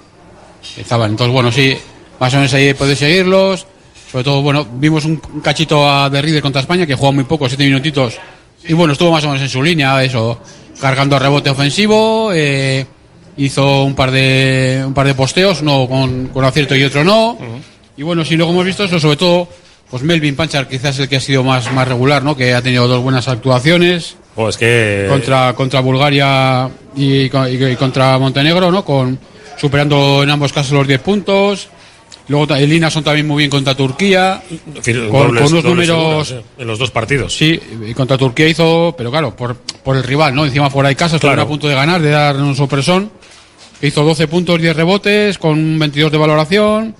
Estaban. Entonces, bueno, sí, más o menos ahí puedes seguirlos. Sobre todo, bueno, vimos un cachito a De contra España, que jugó muy poco, siete minutitos. Y bueno, estuvo más o menos en su línea, eso, cargando rebote ofensivo. Eh, hizo un par de un par de posteos, uno con, con acierto y otro no. Y bueno, sí, luego hemos visto eso, sobre todo pues Melvin Panchar quizás es el que ha sido más, más regular, ¿no? Que ha tenido dos buenas actuaciones. Pues que... Contra, contra Bulgaria y, contra Montenegro, ¿no? Con, superando en ambos casos los 10 puntos. Luego el son también muy bien contra Turquía. con, unos números. en los dos partidos. Sí, y contra Turquía hizo, pero claro, por, por el rival, ¿no? Encima fuera hay casos, claro. a punto de ganar, de dar un sorpresón. Hizo 12 puntos, 10 rebotes, con 22 de valoración.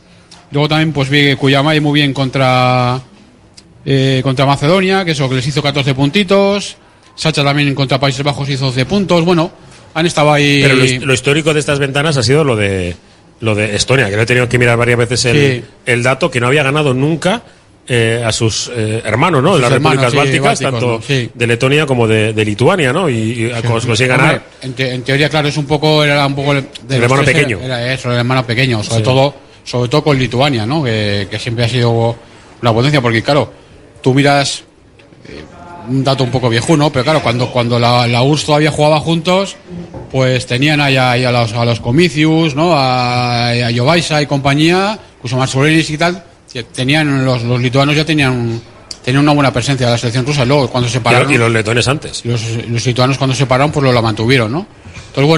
Luego también pues vi Cuyamay muy bien contra eh, contra Macedonia, que eso que les hizo 14 puntitos. Sacha también contra Países Bajos hizo 12 puntos. Bueno, han estado ahí. Pero lo, histórico de estas ventanas ha sido lo de lo de Estonia, que lo he tenido que mirar varias veces el, el dato, que no había ganado nunca eh, a sus eh, hermanos, ¿no? De las repúblicas bálticas, tanto de Letonia como de, Lituania, ¿no? Y, y ganar. en, teoría, claro, es un poco, era un poco el hermano pequeño. Era, eso, el hermano pequeño, sobre todo sobre todo con Lituania, ¿no? Que, siempre ha sido una potencia, porque claro, tú miras eh, un dato un poco viejo, ¿no? Pero claro, cuando, cuando la, la URSS todavía jugaba juntos, pues tenían ahí a, los, a los Comicius, ¿no? A, a Jovaisa y compañía, incluso Marsolenis y tal, que tenían, los, los lituanos ya tenían tenían una buena presencia de la selección rusa. Luego, cuando se pararon. Y los letones antes. Los, los lituanos, cuando se pararon, pues lo, la mantuvieron, ¿no?